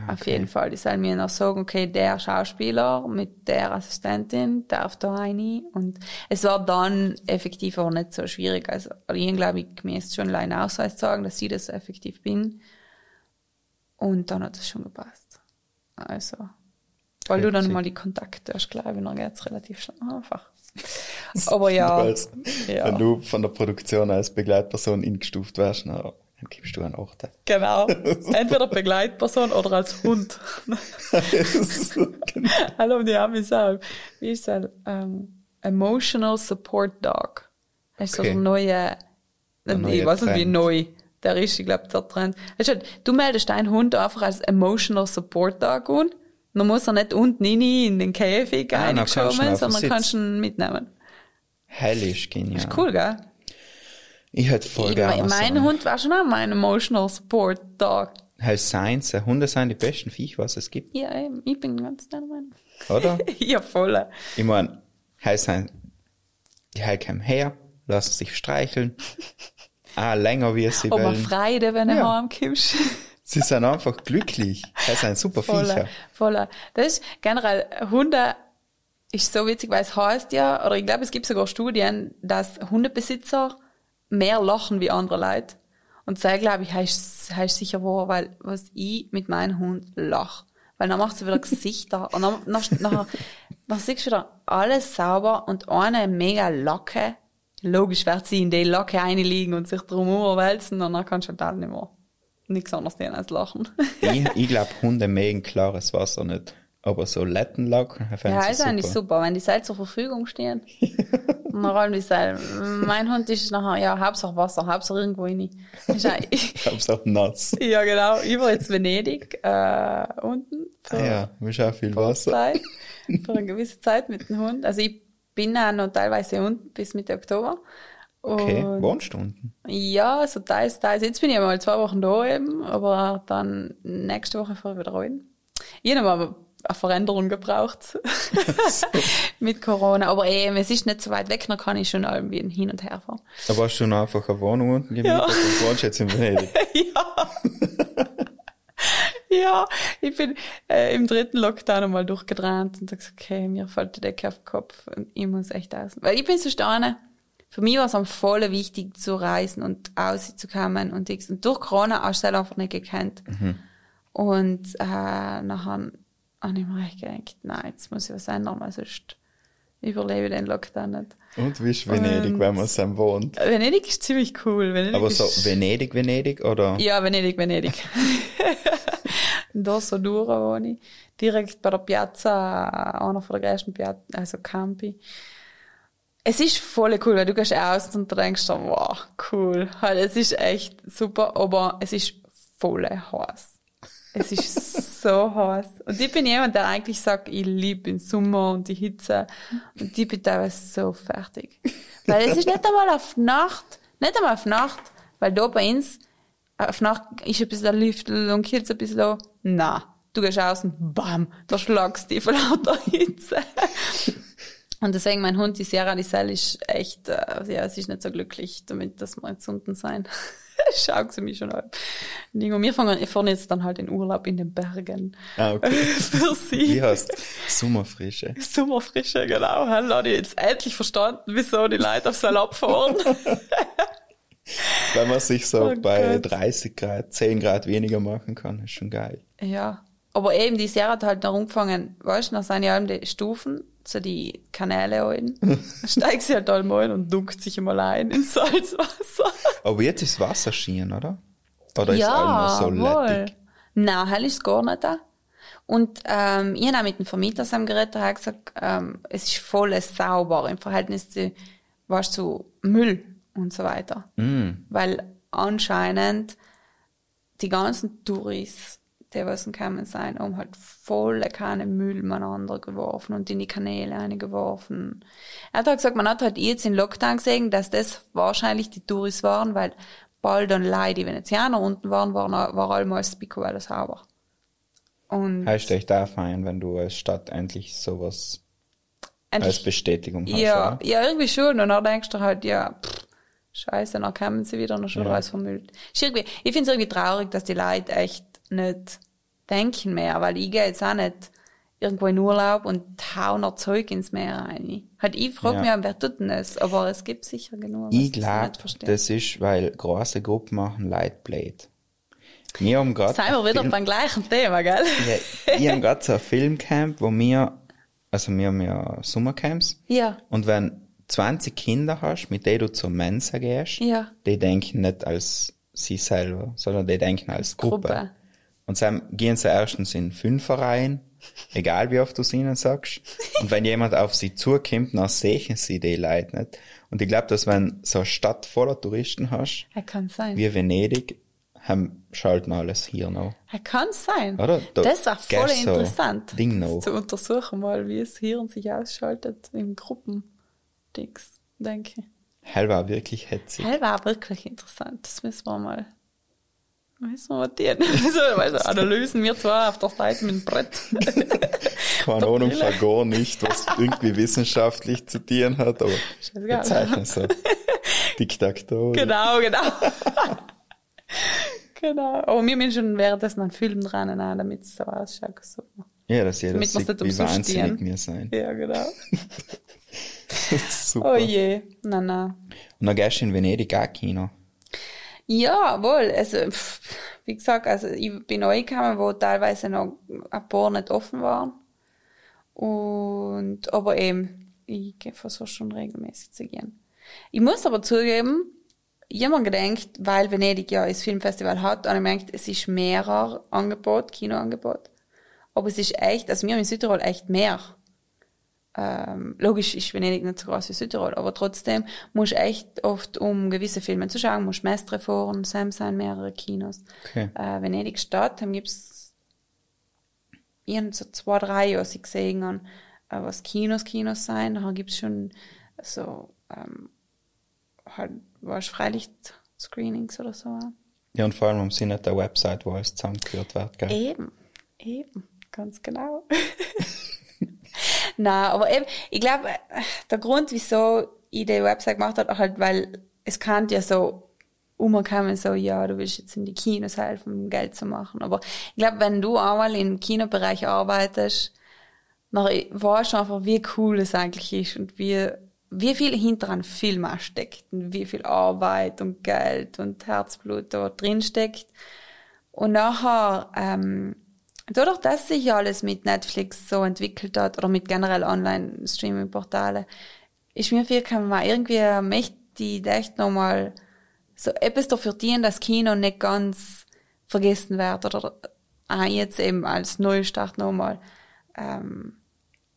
Auf okay. jeden Fall. Die sollen mir noch sagen, okay, der Schauspieler mit der Assistentin darf da rein. Und es war dann effektiv auch nicht so schwierig. Also, ich glaube, ich müsste schon alleine Ausweis sagen, dass ich das effektiv bin. Und dann hat es schon gepasst. Also, weil du dann mal die Kontakte hast, glaube ich, dann geht's relativ schnell einfach. <laughs> Aber ja, ja. Wenn du von der Produktion als Begleitperson eingestuft wärst, dann gibst du einen Achter. Genau. <laughs> Entweder Begleitperson oder als Hund. genau. <laughs> Hallo, die Amis auch. Wie ist das? Ähm, Emotional Support Dog. Das ist so Okay. der neue, ich weiß nicht wie neu. Der ist, ich glaube, der Trend. Du, du meldest deinen Hund einfach als Emotional Support Dog an. Dann muss er nicht unten rein in den Käfig Ah, ihn reinkommen, einfach sondern sitzen. kannst ihn mitnehmen. Hellisch genial. Ist cool, gell? Ich hätte voll Ich, gerne mein einen. Hund war schon auch mein Emotional Support Dog. Halt Science, Hunde sind die besten Viech, was es gibt, Ja, ich bin ganz deiner Meinung. oder? <laughs> ja, voll. ich mein, halt sein, die halt kommen her, lassen sich streicheln, <laughs> ah, länger wie es sie Aber wollen. Freude, wenn du Ja. heimkommst. Sie sind einfach glücklich. Das sind super Voller, Viecher. voller. Das ist generell, Hunde ist so witzig, weil es heißt ja, oder ich glaube, es gibt sogar Studien, dass Hundebesitzer mehr lachen wie andere Leute. Und das glaube ich, heißt, heißt sicher wahr, weil was ich mit meinem Hund lach. Weil dann macht sie wieder Gesichter und dann, dann, nachher, dann siehst du wieder alles sauber und eine mega Locke. Logisch wird sie in die Locke einliegen und sich drum wälzen und dann kannst du halt nicht mehr nichts anderes tun als lachen. Ich, ich glaube, Hunde mögen klares Wasser nicht. Aber so Lettenlock, Ja, ist super. eigentlich super, wenn die Seile zur Verfügung stehen. und dann rollen die Seile. Mein Hund ist nachher, ja, Hauptsache Wasser, Hauptsache irgendwo rein. Auch <laughs> nass. ja, genau, über jetzt Venedig, äh, unten. Für Ah ja, wir auch viel Wasser. Zeit, für eine <laughs> gewisse Zeit mit dem Hund. Also ich bin auch noch teilweise unten bis Mitte Oktober. Okay, Und Wohnstunden. ja, so teils, teils. Jetzt bin ich mal zwei Wochen da eben, aber dann nächste Woche fahre ich wieder rein. Ich habe mal eine Veränderung gebraucht <laughs> <laughs> mit Corona. Aber eben, es ist nicht so weit weg, dann kann ich schon irgendwie hin und her fahren. Aber hast du noch einfach eine Wohnung unten gemietet Ja. und wohnst jetzt in Venedig? <laughs> ja. ja, ich bin äh, im dritten Lockdown einmal durchgedreht und gesagt, okay, mir fällt die Decke auf den Kopf und ich muss echt aus. Weil ich bin so stane. Für mich war es am voll wichtig zu reisen und auszukommen und. Und durch Corona hast du es einfach nicht gekannt. Und äh, nachher habe ich mir echt gedacht, nein, jetzt muss ich was ändern, weil sonst überlebe ich den Lockdown nicht. Und wie ist Venedig, Und- wenn man zusammen wohnt? Venedig ist ziemlich cool. Venedig Aber so Venedig, Venedig oder? Ja, Venedig, Venedig. <laughs> Dorso Dura wohne ich. Direkt bei der Piazza, einer von der größten Piazza, also Campi. Es ist voll cool, weil du gehst aus und denkst wow, cool. Halt, es ist echt super, aber es ist voll heiß. Es ist <laughs> so heiß. Und ich bin jemand, der eigentlich sagt, ich liebe den Sommer und die Hitze. Und ich bin teilweise so fertig. Weil es ist nicht einmal auf Nacht, nicht einmal auf Nacht, weil da bei uns, auf Nacht ist ein bisschen Lüftel und jetzt ein bisschen. Na, du gehst aus und bam, da schlagst du dich von lauter Hitze. Und deswegen, mein Hund, die Sierra, die Sel ist echt, äh, ja, sie ist nicht so glücklich damit, dass wir jetzt unten sein. <laughs> Schaut sie mich schon an. Und wir fahren, wir fahren jetzt dann halt in Urlaub in den Bergen. Ah, okay. <laughs> Für sie. Wie heißt Sommerfrische? Sommerfrische, genau. Dann habe jetzt endlich verstanden, wieso die Leute auf Salab <laughs> fahren. Wenn man sich so Oh bei Gott. 30 Grad, 10 Grad weniger machen kann, ist schon geil. ja. Aber eben, die Sierra hat halt noch umgefangen, weißt du, nach seinen die Stufen, so die Kanäle ein. Sie halt einmal ein und dunkt sich einmal ein ins Salzwasser. Aber jetzt ist Wasser schien, oder? Oder ist alles so lettig? Nein, hell ist gar nicht da. Und ähm, ich habe auch mit dem Vermieter zusammen geredet, der hat gesagt, ähm, es ist voll sauber im Verhältnis zu, weißt, zu Müll und so weiter. Mm. Weil anscheinend die ganzen Touris, was gekommen sein, haben halt voll keine Müll miteinander geworfen und in die Kanäle eingeworfen. Er hat halt gesagt, man hat halt jetzt in Lockdown gesehen, dass das wahrscheinlich die Touris waren, weil bald und Leute, die Venezianer unten waren, waren, war allmals Picobello sauber. Und Heißt echt da feiern, wenn du als Stadt endlich sowas als endlich, Bestätigung hast, ja, oder? ja, irgendwie schon. Und dann denkst du halt, ja, pff, scheiße, dann kommen sie wieder und dann schon Ja. alles vermüllt. Ich finde es irgendwie traurig, dass die Leute echt nicht denken mehr, weil ich gehe jetzt auch nicht irgendwo in Urlaub und hau noch Zeug ins Meer rein. Halt, ich frage Ja. mich, wer tut denn das? Aber es gibt sicher genug. Ich glaube, das ist, weil große Gruppen machen Lightblade. Wir haben gerade Seien wir wieder beim gleichen Thema, gell? ja, ich habe gerade so ein Filmcamp, wo wir, also wir haben ja Sommercamps, Ja. und wenn 20 Kinder hast, mit denen du zur Mensa gehst, Ja. die denken nicht als sie selber, sondern die denken als Gruppe. Gruppe. Und dann gehen sie erstens in Fünferreihen, egal wie oft du es ihnen sagst. Und wenn jemand auf sie zukommt, dann sehen sie die Leute nicht. Und ich glaube, dass wenn so eine Stadt voller Touristen hast, kann sein. wie Venedig, haben, schalten alles hier noch. Er kann sein. Oder? Da das war voll gäb's so interessant. Ding noch. Zu untersuchen mal, wie es Hirn sich ausschaltet im Gruppendings, denke ich. Hell war wirklich hetzig. Hell war wirklich interessant. Das müssen wir mal, müssen wir notieren. so, also Analysen, wir zwar auf der Seite mit dem Brett. <laughs> Keine <laughs> Ahnung gar nicht, was irgendwie wissenschaftlich zu tun hat, aber wir zeichnen so. Diktator. genau, genau. <laughs> genau. Aber wir müssen schon währenddessen einen Film dran, damit es so ausschaut. So. Ja, dass jeder Damit sieht, wie wahnsinnig wir sein. Ja, genau. Super. Oh je. Nein, nein. Und dann gehst du in Venedig auch Kino. Ja, wohl. Also, pff, wie gesagt, also ich bin neu gekommen, wo teilweise noch ein paar nicht offen waren. Und, aber eben, ich versuche schon regelmäßig zu gehen. Ich muss aber zugeben, ich habe mir gedacht, weil Venedig ja das Filmfestival hat, und ich merkt, es ist mehrer Angebot, Kinoangebot. Aber es ist echt, also wir haben in Südtirol echt mehr. Ähm, logisch ist Venedig nicht so groß wie Südtirol, aber trotzdem musst du echt oft, um gewisse Filme zu schauen, musst Mestre fahren, Sam sein mehrere Kinos. Okay. Äh, Venedig Stadt, dann gibt's irgend so zwei, drei, was ich gesehen habe, äh, was Kinos, Kinos sein. Dann gibt's schon so, ähm, halt, was Freilicht-Screenings oder so. Ja, und vor allem am Sinne der Website, wo alles zusammengeführt wird, gell? Eben, eben, ganz genau. <laughs> <laughs> Na, aber eben, ich glaube, der Grund, wieso ich die Website gemacht habe, halt, weil es kann ja so umkommen, so, ja, du willst jetzt in die Kinos helfen, um Geld zu machen. Aber ich glaube, wenn du einmal im Kinobereich arbeitest, dann weißt du einfach, wie cool es eigentlich ist und wie, wie viel hinter einem Film steckt und wie viel Arbeit und Geld und Herzblut da drin steckt. Und nachher, ähm, dadurch, dass sich alles mit Netflix so entwickelt hat oder mit generell Online-Streaming-Portale, ist mir viel man irgendwie möchte die echt nochmal so etwas dafür dienen, dass Kino nicht ganz vergessen wird oder auch jetzt eben als Neustart nochmal ähm,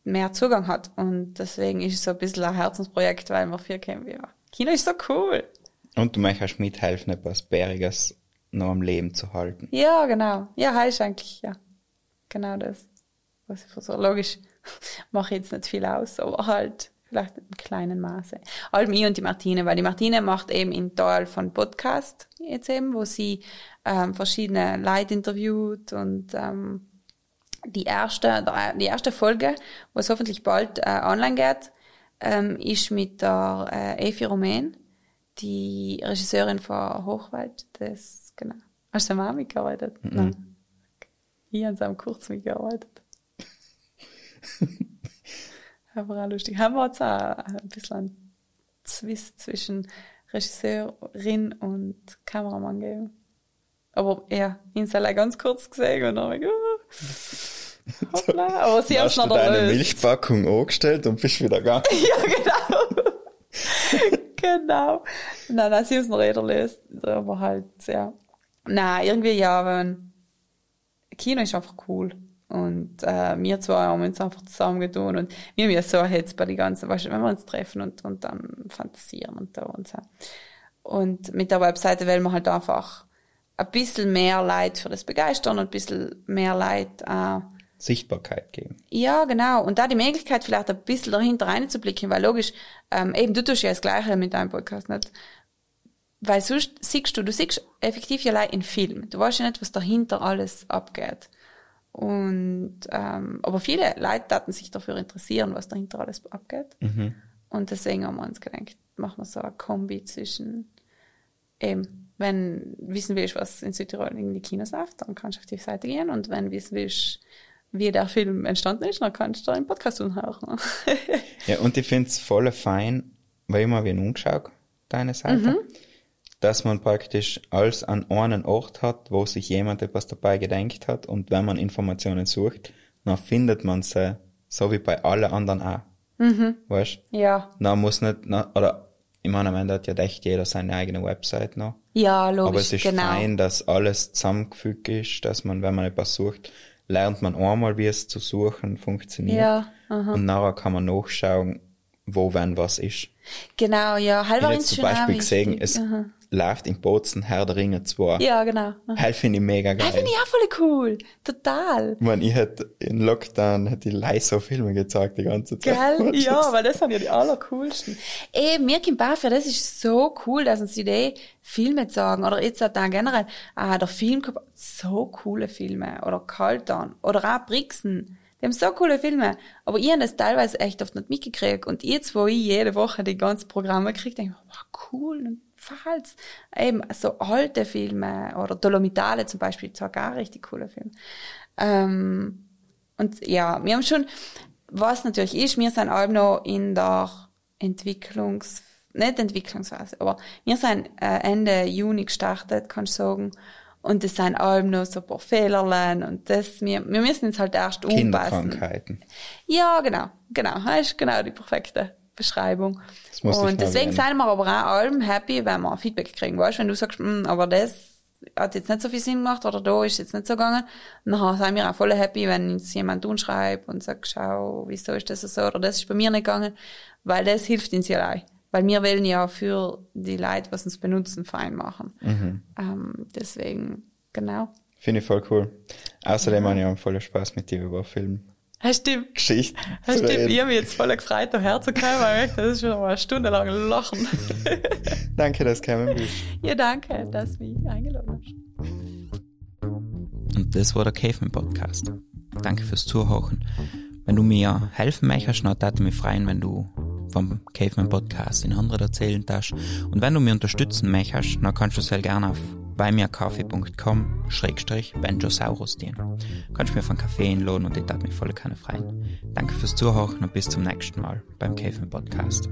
mehr Zugang hat. Und deswegen ist es so ein bisschen ein Herzensprojekt, weil wir viel kennen. Ja, Kino ist so cool. Und du möchtest mithelfen, etwas Bäriges noch am Leben zu halten. Ja, genau. Ja, heißt eigentlich, ja. Genau das. Was ich versuche. Logisch <laughs> mache ich jetzt nicht viel aus, aber halt vielleicht in kleinen Maße. Allem ich und die Martine, weil die Martine macht eben in Teil von Podcast jetzt eben, wo sie ähm, verschiedene Leute interviewt und ähm, die erste, die erste Folge, was hoffentlich bald äh, online geht, ähm, ist mit der äh, Evi Romain, die Regisseurin von Hochwald. Das, genau. Hast du mal mitgearbeitet? Mhm. Nein. Ich habe am kurz mitgearbeitet. Aber <laughs> auch lustig. Haben wir jetzt auch ein bisschen einen Zwist zwischen Regisseurin und Kameramann gegeben. Aber ja, ihn soll ganz kurz gesehen und dann habe ich, uh, <laughs> hoppla. Aber sie haben es noch du deine Milchpackung angestellt und bist wieder gegangen. <laughs> ja, genau. genau. Nein, nein, sie haben es noch erlöst. Aber halt, ja. Nein, irgendwie ja, wenn Kino ist einfach cool. Und äh, wir zwei haben uns einfach zusammengetan und wir haben ja so jetzt bei die ganzen, weißt du, wenn wir uns treffen und, und dann fantasieren und da und so. Und mit der Webseite wollen wir halt einfach ein bisschen mehr Leid für das begeistern und ein bisschen mehr Leid äh, Sichtbarkeit geben. Ja, genau. Und da die Möglichkeit, vielleicht ein bisschen dahinter reinzublicken, weil logisch, ähm, eben du tust ja das Gleiche mit deinem Podcast nicht. Weil sonst siehst du, du siehst effektiv ja in Film. Du weißt ja nicht, was dahinter alles abgeht. Und ähm, aber viele Leute hatten sich dafür interessieren, was dahinter alles abgeht. Mhm. Und deswegen haben wir uns gedacht, machen wir so eine Kombi zwischen eben, wenn wissen willst, was in Südtirol in die Kinos läuft, dann kannst du auf die Seite gehen und wenn wissen willst, wie der Film entstanden ist, dann kannst du da im Podcast hören. ja, und ich finde es voll fein, weil ich mal wie umgeschaut, deine Seite. Mhm dass man praktisch alles an einen Ort hat, wo sich jemand etwas dabei gedenkt hat und wenn man Informationen sucht, dann findet man sie so wie bei allen anderen auch. Mhm. Weißt Ja. Dann muss nicht, na, oder ich meine, am Ende hat ja echt jeder seine eigene Website noch. Ja, logisch. Aber es ist genau. fein, dass alles zusammengefügt ist, dass man, wenn man etwas sucht, lernt man einmal, wie es zu suchen funktioniert. Ja. Aha. Und nachher kann man nachschauen, wo wenn was ist. Genau, ja. Halber ich habe zum Beispiel gesehen, es, aha läuft in Bozen Herr der Ringe 2. Ja, genau. Halt finde ich mega geil. Halt finde ich auch voll cool. Total. Ich meine, ich hätte in Lockdown hätte ich live so Filme gezeigt die ganze Zeit. Geil, <laughs> ja, weil das sind ja die allercoolsten. Ey, mir kommt Bafia, das ist so cool, dass uns die Filme sagen, oder jetzt auch dann generell, ah, der Film, so coole Filme, oder Kaltan, oder auch Brixen. Die haben so coole Filme. Aber ich habe das teilweise echt oft nicht mitgekriegt. Und jetzt, wo ich jede Woche die ganzen Programme kriege, denke ich, wow, cool. Verhalts, eben so alte Filme oder Dolomitale zum Beispiel, zwar gar richtig coole Filme. Ähm, und ja, wir haben schon, was natürlich ist, wir sind auch noch in der Entwicklungs, nicht Entwicklungsphase, aber wir sind äh, Ende Juni gestartet, kann ich sagen. Und es sind allem noch so ein paar Fehlerlein und das, wir, wir müssen jetzt halt erst umpassen. Kinderkrankheiten. Ja, genau, genau, das ist genau die perfekte Beschreibung. und deswegen sind wir aber auch allem happy, wenn wir Feedback kriegen. Weißt wenn du sagst, mm, aber das hat jetzt nicht so viel Sinn gemacht oder da ist jetzt nicht so gegangen. Dann sind wir auch voll happy, wenn uns jemand unschreibt und sagt, schau, wieso ist das so oder das ist bei mir nicht gegangen, weil das hilft uns ja allein. Weil wir wollen ja für die Leute, was uns benutzen, fein machen. Mhm. Ähm, deswegen, genau. Finde ich voll cool. Außerdem ja. habe ich auch voller Spaß mit dir über Film. Ja, stimmt. Geschichte. Ja, stimmt. Ich habe mich jetzt voll gefreut, hierher zu kommen, weil ich, das ist schon mal eine Stunde lang lachen. <laughs> danke, dass du gekommen bist. Ja, danke, dass du mich eingeladen hast. Und das war der Caveman Podcast. Danke fürs Zuhören. Wenn du mir helfen möchtest, dann würde mich freuen, wenn du vom Caveman Podcast in anderen erzählen darfst. Und wenn du mir unterstützen möchtest, dann kannst du sehr gerne auf beimirkaffee.com schrägstrich Benjosaurus dienen. Du kannst mir von Kaffee einladen und ich darf mich voll keine freien. Danke fürs Zuhören und bis zum nächsten Mal beim Caveman Podcast.